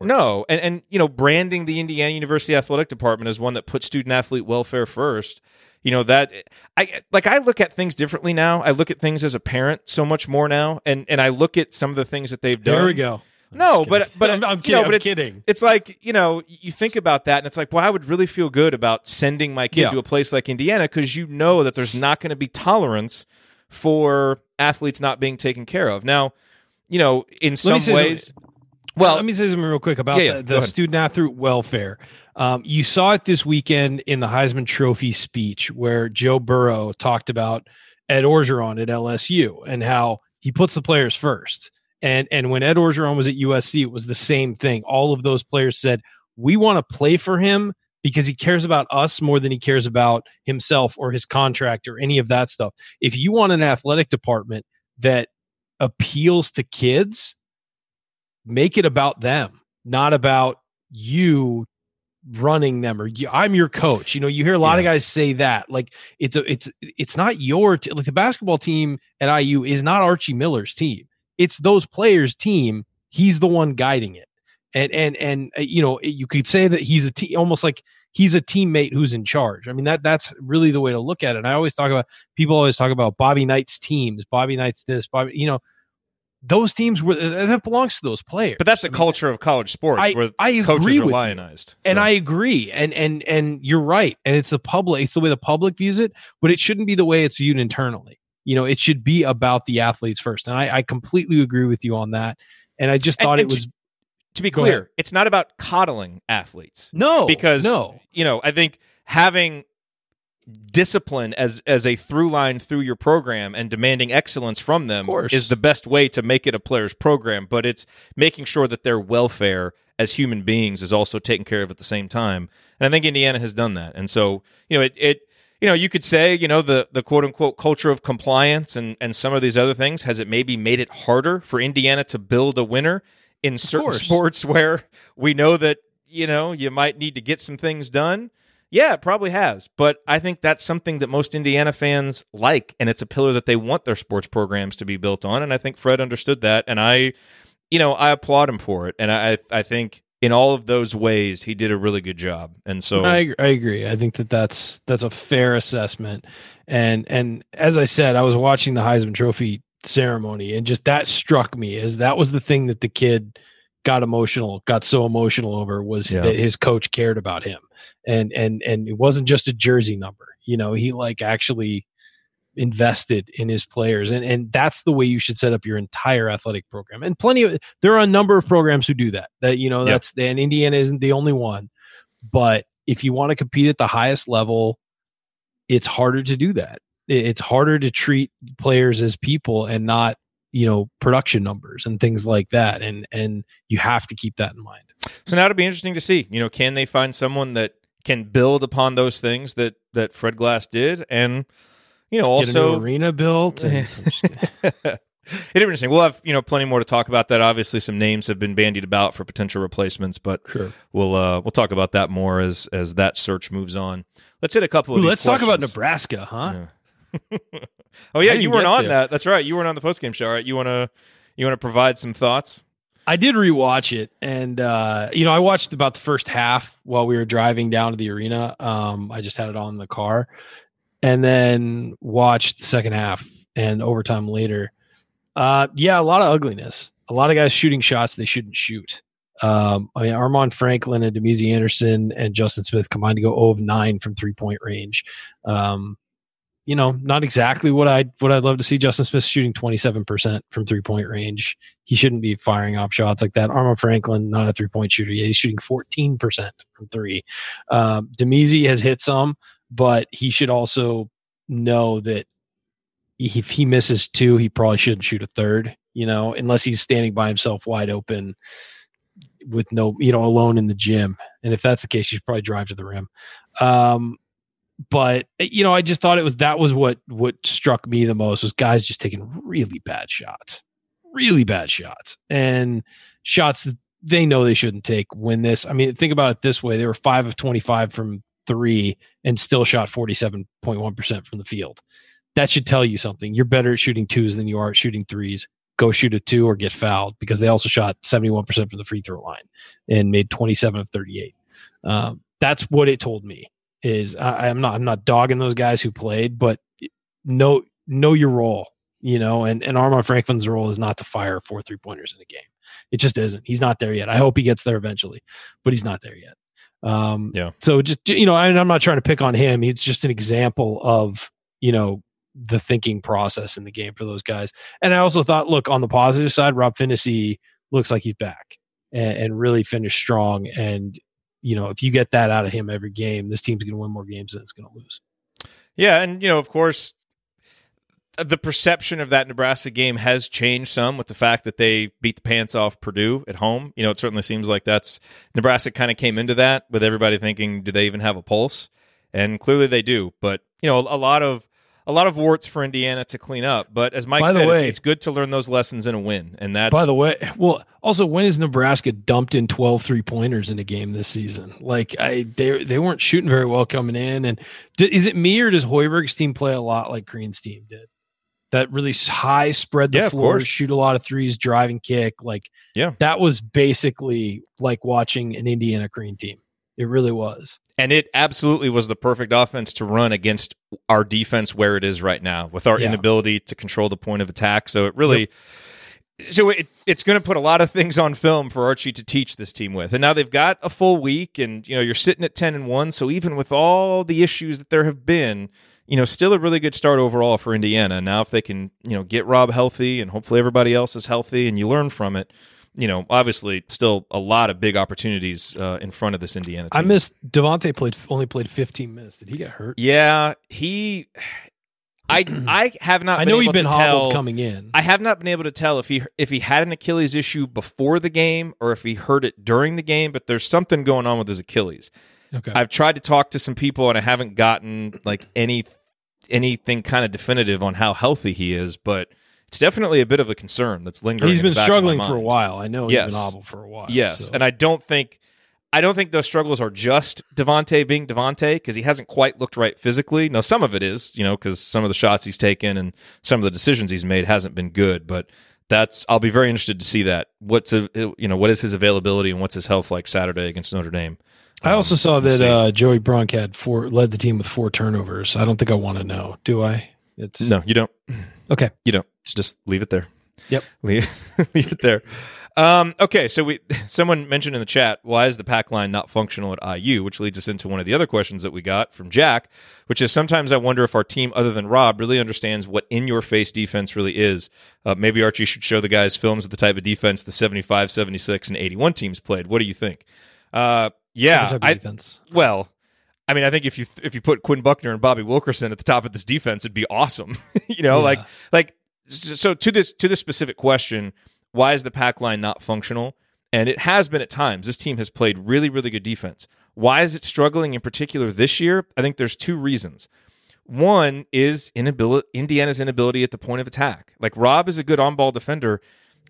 no, and and you know, branding the Indiana University athletic department as one that puts student athlete welfare first. You know that I like I look at things differently now. I look at things as a parent so much more now, and and I look at some of the things that they've done. There we go. No, but but I'm, I'm kidding. You know, but I'm it's, kidding. It's like you know, you think about that, and it's like, well, I would really feel good about sending my kid yeah. to a place like Indiana because you know that there's not going to be tolerance for athletes not being taken care of. Now, you know, in some ways, well, let me say something real quick about yeah, the, the student athlete welfare. Um, you saw it this weekend in the Heisman Trophy speech where Joe Burrow talked about Ed Orgeron at LSU and how he puts the players first. And and when Ed Orgeron was at USC, it was the same thing. All of those players said, "We want to play for him because he cares about us more than he cares about himself or his contract or any of that stuff." If you want an athletic department that appeals to kids, make it about them, not about you running them or you, I'm your coach. You know, you hear a lot yeah. of guys say that. Like it's a it's it's not your t- like the basketball team at IU is not Archie Miller's team. It's those players' team. He's the one guiding it. And and and uh, you know, you could say that he's a team almost like he's a teammate who's in charge. I mean that that's really the way to look at it. And I always talk about people always talk about Bobby Knight's teams, Bobby Knight's this, Bobby, you know, those teams were uh, that belongs to those players. But that's the I mean, culture of college sports I, where I coaches are lionized. So. And I agree. And and and you're right. And it's the public, it's the way the public views it, but it shouldn't be the way it's viewed internally. You know, it should be about the athletes first. And I, I completely agree with you on that. And I just thought and, and it was to, to be clear, it's not about coddling athletes. No. Because no. you know, I think having discipline as as a through line through your program and demanding excellence from them is the best way to make it a player's program but it's making sure that their welfare as human beings is also taken care of at the same time and i think indiana has done that and so you know it, it you know, you could say, you know, the the quote unquote culture of compliance and and some of these other things has it maybe made it harder for Indiana to build a winner in certain course. sports where we know that you know you might need to get some things done. Yeah, it probably has, but I think that's something that most Indiana fans like, and it's a pillar that they want their sports programs to be built on. And I think Fred understood that, and I, you know, I applaud him for it, and I I think in all of those ways, he did a really good job. And so I, I agree. I think that that's that's a fair assessment. And and as I said, I was watching the Heisman Trophy ceremony, and just that struck me as that was the thing that the kid got emotional, got so emotional over was Yeah. that his coach cared about him, and and and it wasn't just a jersey number. You know, he like actually invested in his players. And and that's the way you should set up your entire athletic program. And plenty of there are a number of programs who do that that you know that's and indiana isn't the only one. But if you want to compete at the highest level it's harder to do that. It's harder to treat players as people and not you know production numbers and things like that and and you have to keep that in mind So now it'll be interesting to see. You know, can they find someone that can build upon those things that that Fred Glass did, and you know, Get a new also arena built and, I'm just kidding. It'll be interesting. We'll have you know plenty more to talk about that. Obviously, some names have been bandied about for potential replacements, but sure we'll uh, we'll talk about that more as as that search moves on. Let's hit a couple of. Ooh, these let's talk about nebraska huh Yeah. oh yeah, you weren't on to. that. That's right. You weren't on the postgame show. All right, you want to you want to provide some thoughts? I did rewatch it, and uh, you know, I watched about the first half while we were driving down to the arena. Um, I just had it on the car, and then watched the second half and overtime later. Uh, yeah, a lot of ugliness. A lot of guys shooting shots they shouldn't shoot. Um, I mean, Armaan Franklin and Damezi Anderson and Justin Smith combined to go 0 of 9 from three point range. Um, you know, not exactly what I what I'd love to see. Justin Smith shooting 27% from three point range. He shouldn't be firing off shots like that. Armaan Franklin, not a three point shooter. Yeah, he's shooting 14% from three. Um, has hit some, but he should also know that if he misses two, he probably shouldn't shoot a third, you know, unless he's standing by himself wide open with no, you know, alone in the gym. And if that's the case, you should probably drive to the rim. Um, but you know, I just thought it was that was what what struck me the most was guys just taking really bad shots, really bad shots, and shots that they know they shouldn't take. Win this. I mean, think about it this way: they were five of twenty-five from three and still shot forty-seven point one percent from the field. That should tell you something. You're better at shooting twos than you are at shooting threes. Go shoot a two or get fouled because they also shot 71% from the free throw line and made 27 of 38. Um, that's what it told me is I, I'm not I'm not dogging those guys who played, but know know your role, you know, and, and Armaan Franklin's role is not to fire four three pointers in a game. It just isn't. He's not there yet. I hope he gets there eventually, but he's not there yet. Um, Yeah. So just you know, and I'm not trying to pick on him. It's just an example of you know the thinking process in the game for those guys. And I also thought, look, on the positive side, Rob Phinisee looks like he's back and, and really finished strong. And you know, if you get that out of him every game, this team's going to win more games than it's going to lose. Yeah, and you know, of course, uh, the perception of that Nebraska game has changed some with the fact that they beat the pants off Purdue at home. You know, it certainly seems like that's Nebraska kind of came into that with everybody thinking, do they even have a pulse? And clearly they do. But you know, a lot of a lot of warts for Indiana to clean up. But as Mike By said, it's, way- it's good to learn those lessons in a win, and that's By the way, well, also when is Nebraska dumped in 12 three pointers in a game this season? Like I, they they weren't shooting very well coming in. And is it me or does Hoiberg's team play a lot like Crean's team did? That really high spread the Yeah, floor, shoot a lot of threes, drive and kick. Like Yeah. that was basically like watching an Indiana Crean team. It really was. And it absolutely was the perfect offense to run against our defense where it is right now, with our Yeah. inability to control the point of attack. So it really, so it, it's going to put a lot of things on film for Archie to teach this team with. And now they've got a full week, and you know you're sitting at ten and one. So even with all the issues that there have been, you know, still a really good start overall for Indiana. Now if they can, you know, get Rob healthy, and hopefully everybody else is healthy, and you learn from it. You know, obviously, still a lot of big opportunities uh, in front of this Indiana team. I missed Devonte played only played 15 minutes. Did he get hurt? Yeah, he. I I have not. I know he'd been hobbled tell, coming in. I have not been able to tell if he if he had an Achilles issue before the game or if he hurt it during the game. But there's something going on with his Achilles. Okay. I've tried to talk to some people and I haven't gotten like any anything kind of definitive on how healthy he is, but it's definitely a bit of a concern that's lingering. He's been the back of my struggling for a while. I know he's Yes. been awful for a while. Yes, so- and I don't think I don't think those struggles are just Devonte being Devonte because he hasn't quite looked right physically. Now, some of it is, you know, because some of the shots he's taken and some of the decisions he's made hasn't been good. But that's I'll be very interested to see that. What's a, you know what is his availability and what's his health like Saturday against Notre Dame. I Um, also saw that uh, Joey Brunk had four led the team with four turnovers. I don't think I want to know. Do I? It's no, you don't. Okay. you don't. Just leave it there. Yep. leave, leave it there. Um, okay, so we someone mentioned in the chat why is the pack line not functional at IU, which leads us into one of the other questions that we got from Jack, which is sometimes I wonder if our team, other than Rob, really understands what in your face defense really is. Uh, maybe Archie should show the guys films of the type of defense the 75, 76, and 81 teams played. What do you think? Uh, yeah, I, defense. well, I mean, I think if you if you put Quinn Buckner and Bobby Wilkerson at the top of this defense, it'd be awesome. you know, Yeah. like like so to this to this specific question, why is the pack line not functional? And it has been at times. This team has played really really good defense. Why is it struggling in particular this year? I think there's two reasons. One is inability Indiana's inability at the point of attack. Like Rob is a good on-ball defender.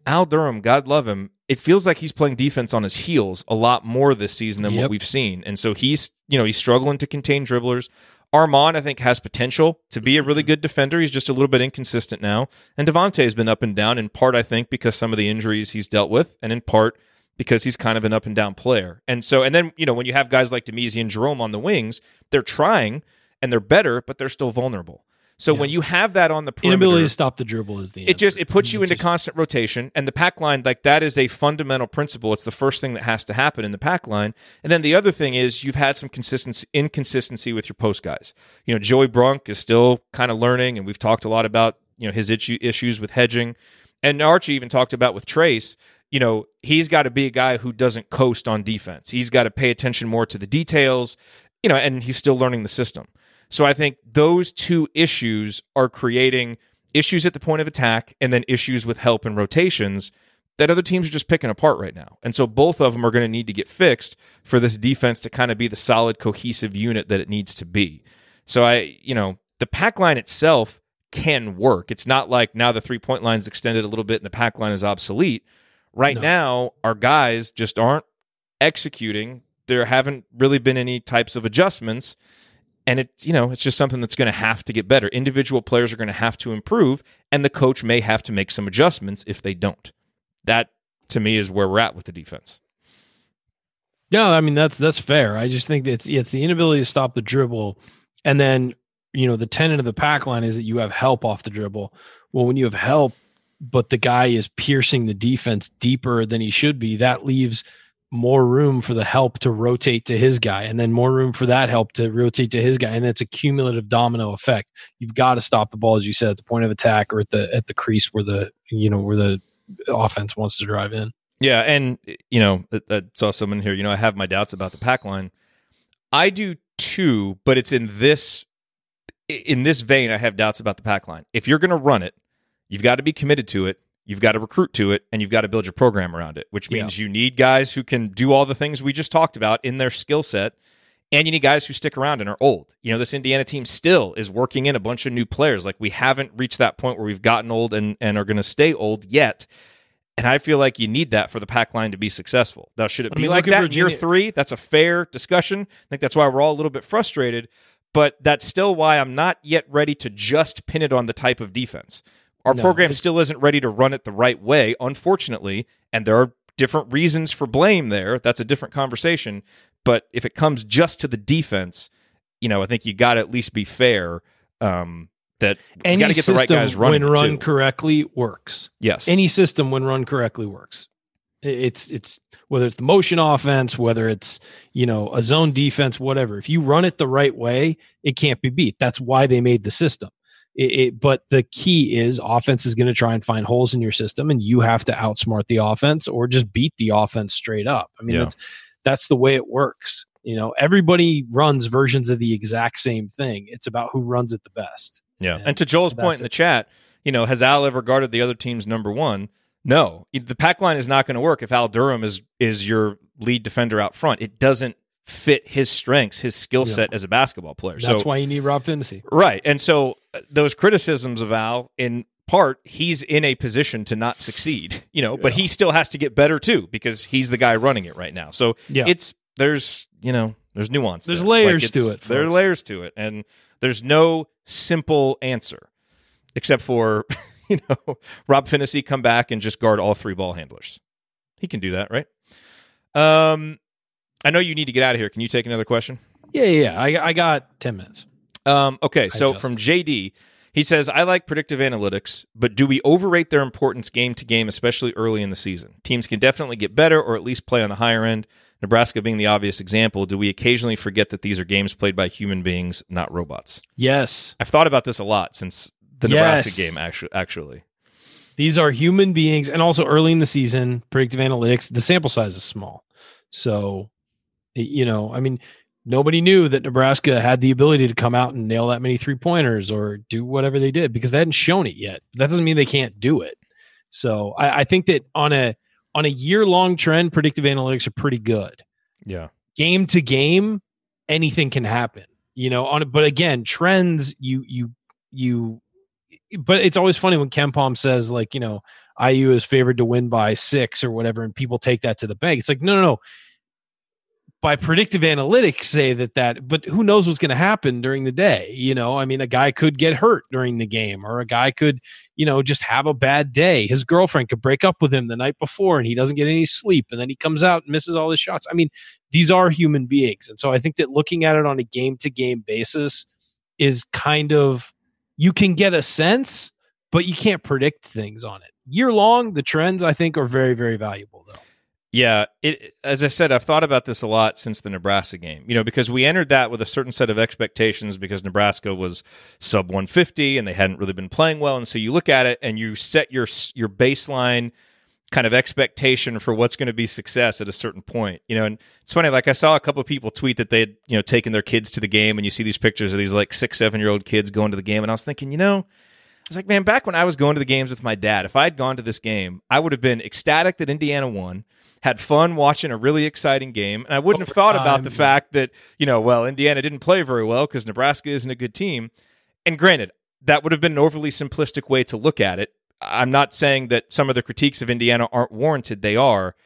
Al Durham, God love him, it feels like he's playing defense on his heels a lot more this season than what we've seen. And so he's, you know, he's struggling to contain dribblers. Armaan, I think, has potential to be a really mm-hmm. good defender. He's just a little bit inconsistent now. And Devonte has been up and down, in part, I think, because some of the injuries he's dealt with, and in part because he's kind of an up and down player. And so, and then, you know, when you have guys like Damezi and Jerome on the wings, they're trying and they're better, but they're still vulnerable. So Yeah. when you have that on the perimeter, Inability to stop the dribble is the. it just it puts I you into just- constant rotation and the pack line like that is a fundamental principle. It's the first thing that has to happen in the pack line. And then the other thing is you've had some consistency inconsistency with your post guys. You know joey brunk is still kind of learning and we've talked a lot about you know his issue, issues with hedging. And archie even talked about with trace you know he's got to be a guy who doesn't coast on defense. He's got to pay attention more to the details you know and he's still learning the system so I think those two issues are creating issues at the point of attack and then issues with help and rotations that other teams are just picking apart right now. And so both of them are going to need to get fixed for this defense to kind of be the solid cohesive unit that it needs to be. So I, you know, the pack line itself can work. It's not like now the three point line's extended a little bit and the pack line is obsolete. Right No. now, our guys just aren't executing. There haven't really been any types of adjustments and it's you know it's just something that's going to have to get better individual players are going to have to improve and the coach may have to make some adjustments if they don't that to me is where we're at with the defense Yeah, I mean that's that's fair. I just think it's it's the inability to stop the dribble, and then you know the tenet of the pack line is that you have help off the dribble. Well, when you have help, but the guy is piercing the defense deeper than he should be, that leaves more room for the help to rotate to his guy, and then more room for that help to rotate to his guy, and it's a cumulative domino effect. You've got to stop the ball, as you said, at the point of attack or at the at the crease where the you know where the offense wants to drive in. yeah and you know I, saw someone here you know i have my doubts about the pack line i do too but it's in this in this vein i have doubts about the pack line if you're going to run it you've got to be committed to it you've got to recruit to it and you've got to build your program around it which Yeah. means you need guys who can do all the things we just talked about in their skill set and you need guys who stick around and are old. You know, this Indiana team still is working in a bunch of new players. Like we haven't reached that point where we've gotten old and, and are going to stay old yet. And I feel like you need that for the pack line to be successful. Now, should it I be mean, like look at that in year three? That's a fair discussion. I think that's why we're all a little bit frustrated. But that's still why I'm not yet ready to just pin it on the type of defense. Our No, program still isn't ready to run it the right way, unfortunately. And there are different reasons for blame there. That's a different conversation. But if it comes just to the defense, you know, I think you got to at least be fair. Um, that Any got to get the right guys running. when run too. correctly works. yes. Any system when run correctly works. It's it's whether it's the motion offense, whether it's you know a zone defense, whatever. If you run it the right way, it can't be beat. That's why they made the system. It, it, but the key is offense is going to try and find holes in your system, and you have to outsmart the offense or just beat the offense straight up. I mean, Yeah. that's that's the way it works. You know, everybody runs versions of the exact same thing. It's about who runs it the best. Yeah. And And to Joel's so point in the it. chat, you know, has Al ever guarded the other team's number one? No. The pack line is not going to work if Al Durham is is your lead defender out front. It doesn't fit his strengths, his skill Yeah. set as a basketball player. That's so why you need Rob Phinisee. right, and so uh, those criticisms of Al, in part, he's in a position to not succeed, you know, but he still has to get better too because he's the guy running it right now. So Yeah. it's there's you know there's nuance. There's there. layers it's- to it, There are layers to it, and there's no simple answer except for you know Rob Phinisee come back and just guard all three ball handlers. He can do that, right? Um, I know you need to get out of here. Can you take another question? Yeah, yeah. yeah. I, I got 10 minutes. Um, okay, so from JD, he says, I like predictive analytics, but do we overrate their importance game to game, especially early in the season? Teams can definitely get better or at least play on the higher end. Nebraska being the obvious example, do we occasionally forget that these are games played by human beings, not robots? Yes. I've thought about this a lot since the Nebraska game, actually. actually. These are human beings. And also early in the season, predictive analytics, the sample size is small. So, you know, I mean, nobody knew that Nebraska had the ability to come out and nail that many three pointers or do whatever they did because they hadn't shown it yet. That doesn't mean they can't do it. So I, I think that on a on a year long trend, predictive analytics are pretty good. Yeah. game to game anything can happen you know on it but again trends you you you but it's always funny when KenPom says like you know IU is favored to win by six or whatever and people take that to the bank it's like no no no by predictive analytics say that that but who knows what's going to happen during the day you know? I mean a guy could get hurt during the game or a guy could you know just have a bad day. His girlfriend could break up with him the night before and he doesn't get any sleep and then he comes out and misses all his shots. I mean these are human beings and so i think that looking at it on a game to game basis is kind of you can get a sense but you can't predict things on it. Year long the trends i think are very very valuable though Yeah, it as I said, I've thought about this a lot since the Nebraska game. You know, because we entered that with a certain set of expectations because Nebraska was sub 150 and they hadn't really been playing well, and so you look at it and you set your your baseline kind of expectation for what's going to be success at a certain point. You know, and it's funny. Like I saw a couple people tweet that they had you know taken their kids to the game, and you see these pictures of these like six, seven year old kids going to the game, and I was thinking, you know. I was like, man, back when I was going to the games with my dad, if I had gone to this game, I would have been ecstatic that Indiana won, had fun watching a really exciting game, and I wouldn't have thought about the fact that, you know, well, Indiana didn't play very well because Nebraska isn't a good team. And granted, that would have been an overly simplistic way to look at it. I'm not saying that some of the critiques of Indiana aren't warranted, they are.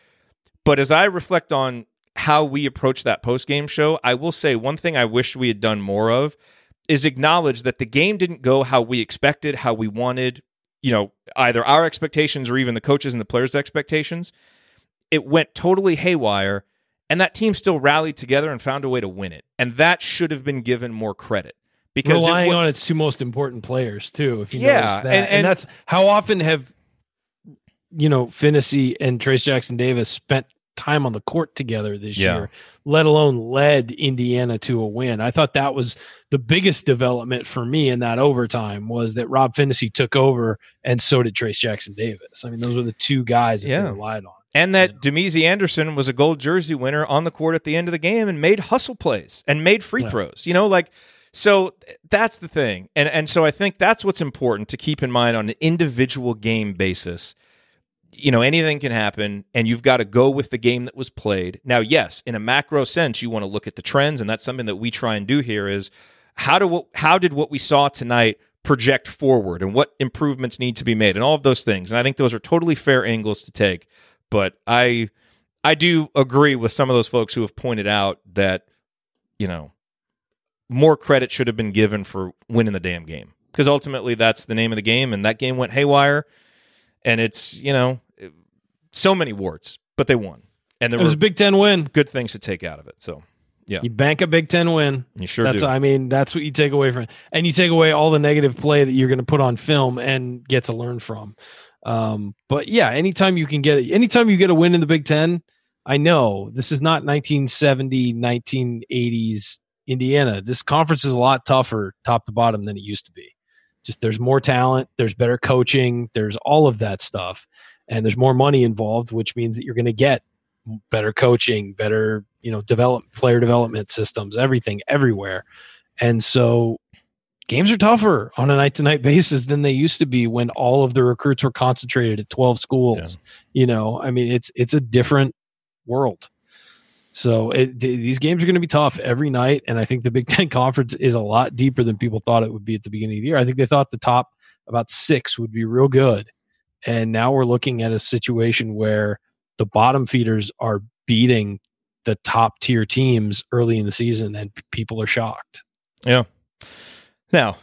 But as I reflect on how we approach that post game show, I will say one thing I wish we had done more of is acknowledge that the game didn't go how we expected, how we wanted, you know, either our expectations or even the coaches and the players' expectations. It went totally haywire, and that team still rallied together and found a way to win it. And that should have been given more credit. Because it relying on its two most important players too. If you Yeah, notice that, and- and, and- that's how often have you know Phinisee and Trace Jackson Davis spent time on the court together this Yeah. year, let alone led Indiana to a win. I thought that was the biggest development for me in that overtime was that Rob Phinisee took over, and so did Trace Jackson Davis. I mean, those were the two guys that Yeah. they relied on. And that Damezi Anderson was a gold jersey winner on the court at the end of the game and made hustle plays and made free Yeah. throws. You know, like so that's the thing. And and so I think that's what's important to keep in mind on an individual game basis. You know, anything can happen and you've got to go with the game that was played. Now, yes, in a macro sense, you want to look at the trends and that's something that we try and do here is how do what how did what we saw tonight project forward and what improvements need to be made and all of those things. And I think those are totally fair angles to take but I I do agree with some of those folks who have pointed out that you know more credit should have been given for winning the damn game because ultimately that's the name of the game and that game went haywire and it's you know so many warts but they won and there It was were a Big Ten win. good things to take out of it so Yeah. You bank a Big Ten win. you sure that's do I mean that's what you take away from it, and you take away all the negative play that you're going to put on film and get to learn from. Um, but yeah, anytime you can get anytime you get a win in the Big Ten, I know this is not 1970, 1980s Indiana. This conference is a lot tougher top to bottom than it used to be. Just there's more talent, there's better coaching, there's all of that stuff, and there's more money involved, which means that you're going to get better coaching, better you know develop player development systems, everything everywhere, and so games are tougher on a night to night basis than they used to be when all of the recruits were concentrated at 12 schools. You know, I mean it's it's a different world. So it, these games are going to be tough every night, and I think the Big Ten conference is a lot deeper than people thought it would be at the beginning of the year. I think they thought the top about six would be real good, and now we're looking at a situation where the bottom feeders are beating the top tier teams early in the season, and people are shocked. Yeah. Now,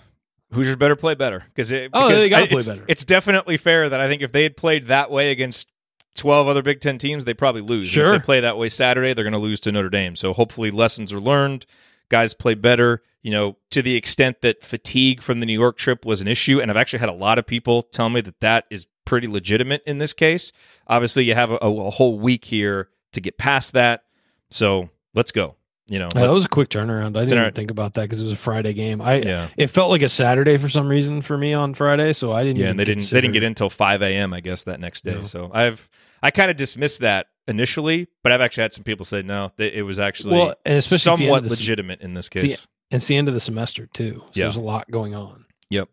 Hoosiers better play better because it, oh, they got to play it's, better. It's definitely fair that I think if they had played that way against 12 other Big Ten teams, they probably lose. Sure. if they play that way Saturday, they're going to lose to Notre Dame. So hopefully lessons are learned. Guys play better, you know, to the extent that fatigue from the New York trip was an issue. And I've actually had a lot of people tell me that that is pretty legitimate in this case. Obviously, you have a, a whole week here to get past that. So let's go. You know, yeah, that was a quick turnaround. I didn't our, think about that because it was a Friday game. I yeah, it felt like a Saturday for some reason for me on Friday, so I didn't. Yeah, and they didn't consider... they didn't get in until five a.m. I guess that next day. No. So I've I kind of dismissed that initially, but I've actually had some people say no, it was actually well, and especially somewhat legitimate in this case. It's the, it's the end of the semester too, so yeah. there's a lot going on. Yep.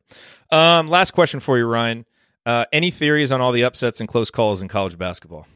Um, last question for you, Ryan. Uh, any theories on all the upsets and close calls in college basketball?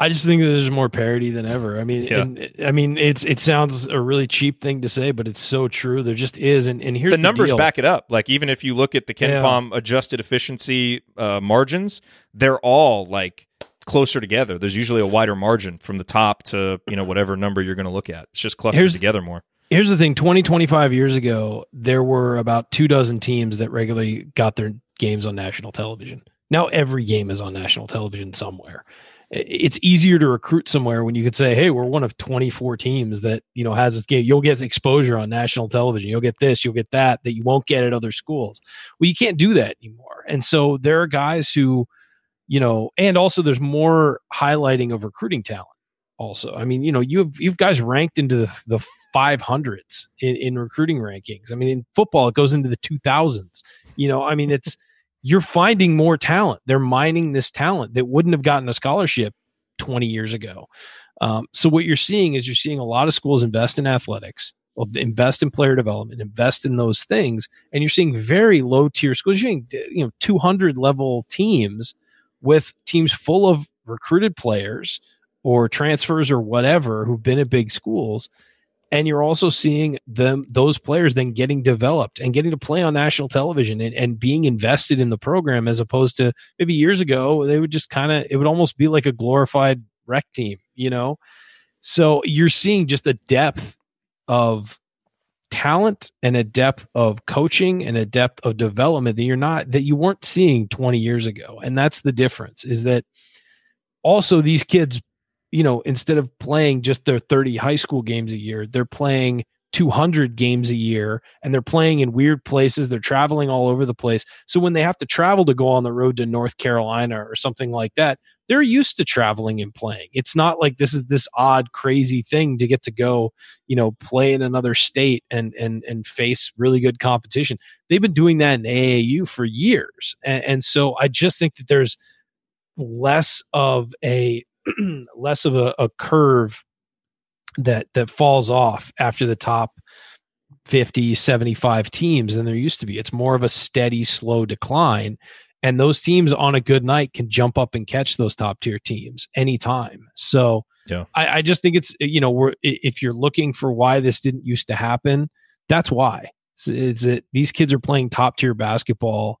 I just think that there's more parity than ever. I mean, yeah. and, I mean, it's it sounds a really cheap thing to say, but it's so true. There just is, and, and here's the, the numbers deal. back it up. Like even if you look at the KenPom yeah. adjusted efficiency uh, margins, they're all like closer together. There's usually a wider margin from the top to you know whatever number you're going to look at. It's just clustered here's, together more. Here's the thing: 20, 25 years ago, there were about two dozen teams that regularly got their games on national television. Now every game is on national television somewhere it's easier to recruit somewhere when you could say, "Hey, we're one of 24 teams that you know has this game. You'll get exposure on national television. You'll get this. You'll get that that you won't get at other schools." Well, you can't do that anymore. And so there are guys who, you know, and also there's more highlighting of recruiting talent. Also, I mean, you know, you have you've guys ranked into the, the 500s in, in recruiting rankings. I mean, in football, it goes into the 2000s. You know, I mean, it's you're finding more talent. They're mining this talent that wouldn't have gotten a scholarship 20 years ago. Um, so what you're seeing is you're seeing a lot of schools invest in athletics, invest in player development, invest in those things, and you're seeing very low tier schools. You're seeing you know 200 level teams with teams full of recruited players or transfers or whatever who've been at big schools and you're also seeing them those players then getting developed and getting to play on national television and, and being invested in the program as opposed to maybe years ago they would just kind of it would almost be like a glorified rec team you know? So you're seeing just a depth of talent and a depth of coaching and a depth of development that you're not that you weren't seeing 20 years ago. And that's the difference is that also these kids you know, instead of playing just their 30 high school games a year, they're playing 200 games a year and they're playing in weird places. They're traveling all over the place. So when they have to travel to go on the road to North Carolina or something like that, they're used to traveling and playing. It's not like this is this odd, crazy thing to get to go, you know, play in another state and and and face really good competition. They've been doing that in AAU for years, and, and so I just think that there's less of a less of a, a curve that that falls off after the top 50 75 teams than there used to be. It's more of a steady slow decline and those teams on a good night can jump up and catch those top tier teams anytime. So yeah. I, I just think it's you know we're if you're looking for why this didn't used to happen that's why. Is that these kids are playing top tier basketball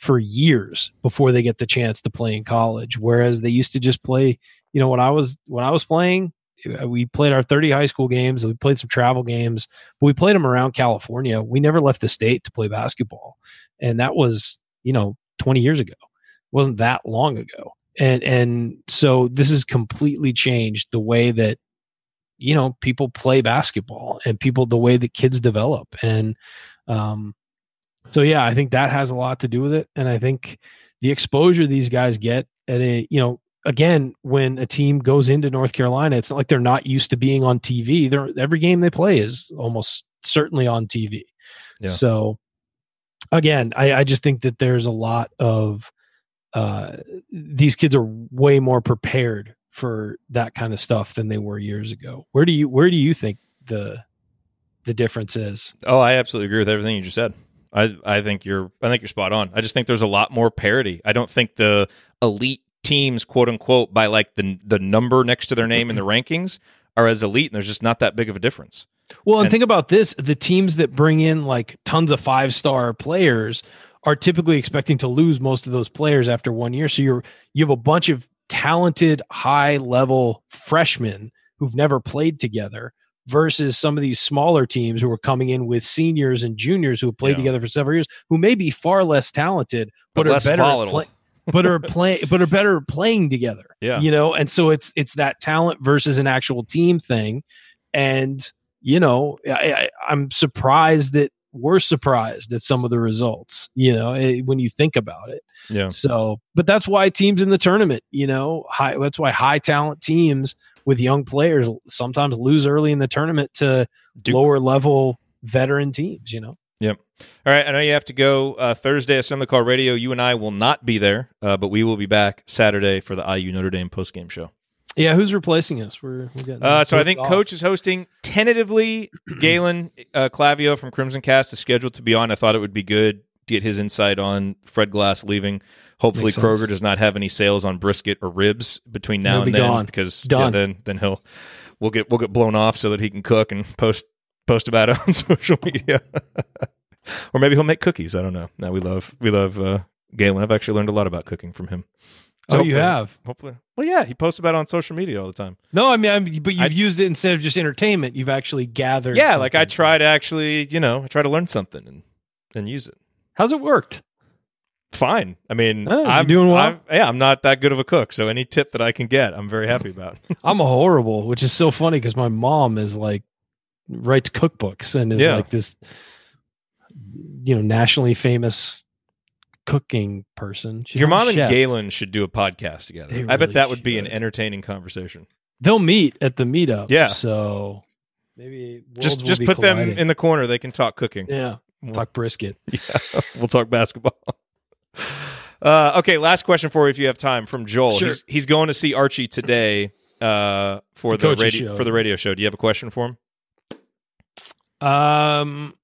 for years before they get the chance to play in college whereas they used to just play you know when I was when I was playing, uh, we played our 30 high school games. We played some travel games, but we played them around California. We never left the state to play basketball, and that was you know 20 years ago. It wasn't that long ago, and and so this has completely changed the way that you know people play basketball and people the way that kids develop and um so yeah i think that has a lot to do with it and i think the exposure these guys get at a you know again, when a team goes into North Carolina, it's not like they're not used to being on TV. They're, every game they play is almost certainly on TV. Yeah. So, again, I, I, just think that there's a lot of uh, these kids are way more prepared for that kind of stuff than they were years ago. Where do you where do you think the the difference is? Oh, I absolutely agree with everything you just said. I I think you're I think you're spot on. I just think there's a lot more parity. I don't think the elite teams, quote unquote, by like the the number next to their name in the rankings, are as elite, and there's just not that big of a difference. Well, and, And- think about this: the teams that bring in like tons of five star players are typically expecting to lose most of those players after one year. So you're you have a bunch of talented, high level freshmen who've never played together versus some of these smaller teams who are coming in with seniors and juniors who have played Yeah. together for several years, who may be far less talented, but, But are less better play- but are play but are better playing together. Yeah. You know, and so it's it's that talent versus an actual team thing. And, you know, I, I, I'm surprised that we're surprised at some of the results, you know, eh, when you think about it. Yeah. So, but that's why teams in the tournament, you know, high, that's why high talent teams with young players sometimes lose early in the tournament to Duke. lower level veteran teams, you know. Yep. All right, I know you have to go uh, Thursday Assembly Call Radio. You and I will not be there, uh, but we will be back Saturday for the IU Notre Dame postgame show. Yeah, who's replacing us? We're, we're getting Uh, so I think off. Coach is hosting tentatively. Galen uh, Clavio from Crimson Cast is scheduled to be on. I thought it would be good to get his insight on Fred Glass leaving. Hopefully, Makes sense. Kroger does not have any sales on brisket or ribs between now He'll and be then gone. because. Yeah, then then he'll we'll get we'll get blown off so that he can cook and post post about it on social media. or maybe he'll make cookies. I don't know. Now we love we love uh, Galen. I've actually learned a lot about cooking from him. Oh, you have? Hopefully, well, yeah, he posts about it on social media all the time. No, I mean, I'm, but you've I- used it instead of just entertainment. You've actually gathered. Yeah, like I try to actually, you know, I try to learn something and and use it. How's it worked? Fine. I mean, Oh, I'm doing well? I'm, yeah, I'm not that good of a cook, so any tip that I can get, I'm very happy about. I'm a horrible, which is so funny because my mom is like writes cookbooks and is Yeah. like this, you know, nationally famous cooking person. She's Your mom and. Galen should do a podcast together. They I bet really that would be an entertaining conversation. They'll meet at the meetup. Yeah. So maybe just just be put them in the corner. They can talk cooking. Yeah. We'll, Talk brisket. yeah, we'll talk basketball. Uh, okay, last question for you if you have time from Joel. Sure. He's, he's going to see Archie today uh, for The the, radio show. for the radio show. Do you have a question for him? Um,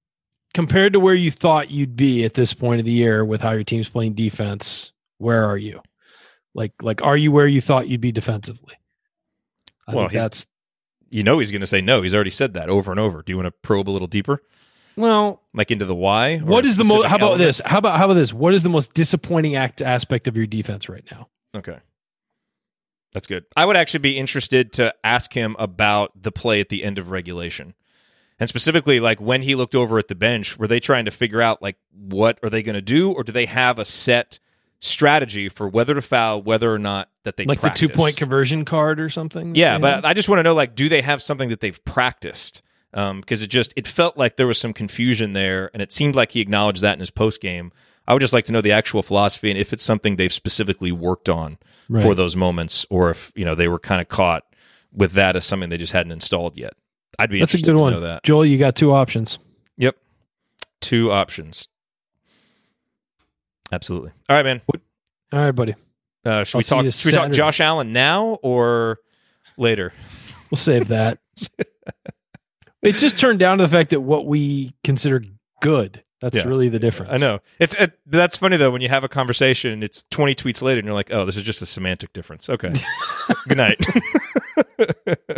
compared to where you thought you'd be at this point of the year with how your team's playing defense, where are you? Like, like, are you where you thought you'd be defensively? I Well, think that's You know he's going to say no. He's already said that over and over. Do you want to probe a little deeper, well. like into the why? What the most? How about element? this? How about how about this? What is the most disappointing act aspect of your defense right now? Okay. That's good. I would actually be interested to ask him about the play at the end of regulation. And specifically like when he looked over at the bench, were they trying to figure out like what are they going to do or do they have a set strategy for whether to foul, whether or not that they like practice? the two point conversion card or something? Yeah, but? I just want to know like do they have something that they've practiced? Um, because it just it felt like there was some confusion there, and it seemed like he acknowledged that in his post game. I would just like to know the actual philosophy and if it's something they've specifically worked on Right. for those moments, or if you know they were kind of caught with that as something they just hadn't installed yet. I'd be that's a good to one. know that. Joel, you got two options. Yep, two options. Absolutely. All right, man. All right, buddy. Uh, should I'll we talk? you Should we talk Josh Allen now or later? We'll save that. it just turned down to the fact that what we consider good. That's Yeah. really the difference. I know it's it, that's funny though when you have a conversation. It's twenty tweets later, and you're like, "Oh, this is just a semantic difference." Okay, good night.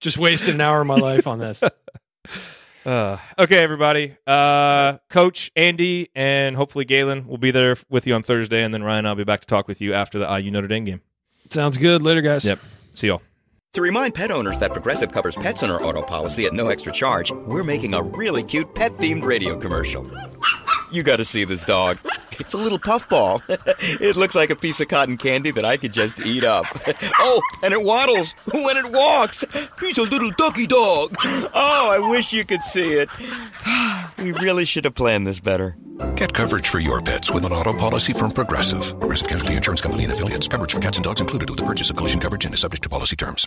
Just wasted an hour of my life on this. uh, okay, everybody. Uh, Coach Andy and hopefully Galen will be there with you on Thursday, and then Ryan, I'll be back to talk with you after the IU Notre Dame game. Sounds good. Later, guys. Yep. See y'all. To remind pet owners that Progressive covers pets on our auto policy at no extra charge, we're making a really cute pet themed radio commercial. You gotta see this dog. It's a little puffball. it looks like a piece of cotton candy that I could just eat up. oh, and it waddles when it walks. He's a little ducky dog. Oh, I wish you could see it. we really should have planned this better. Get coverage for your pets with an auto policy from Progressive. Progressive Casualty Insurance Company and affiliates. Coverage for cats and dogs included with the purchase of collision coverage and is subject to policy terms.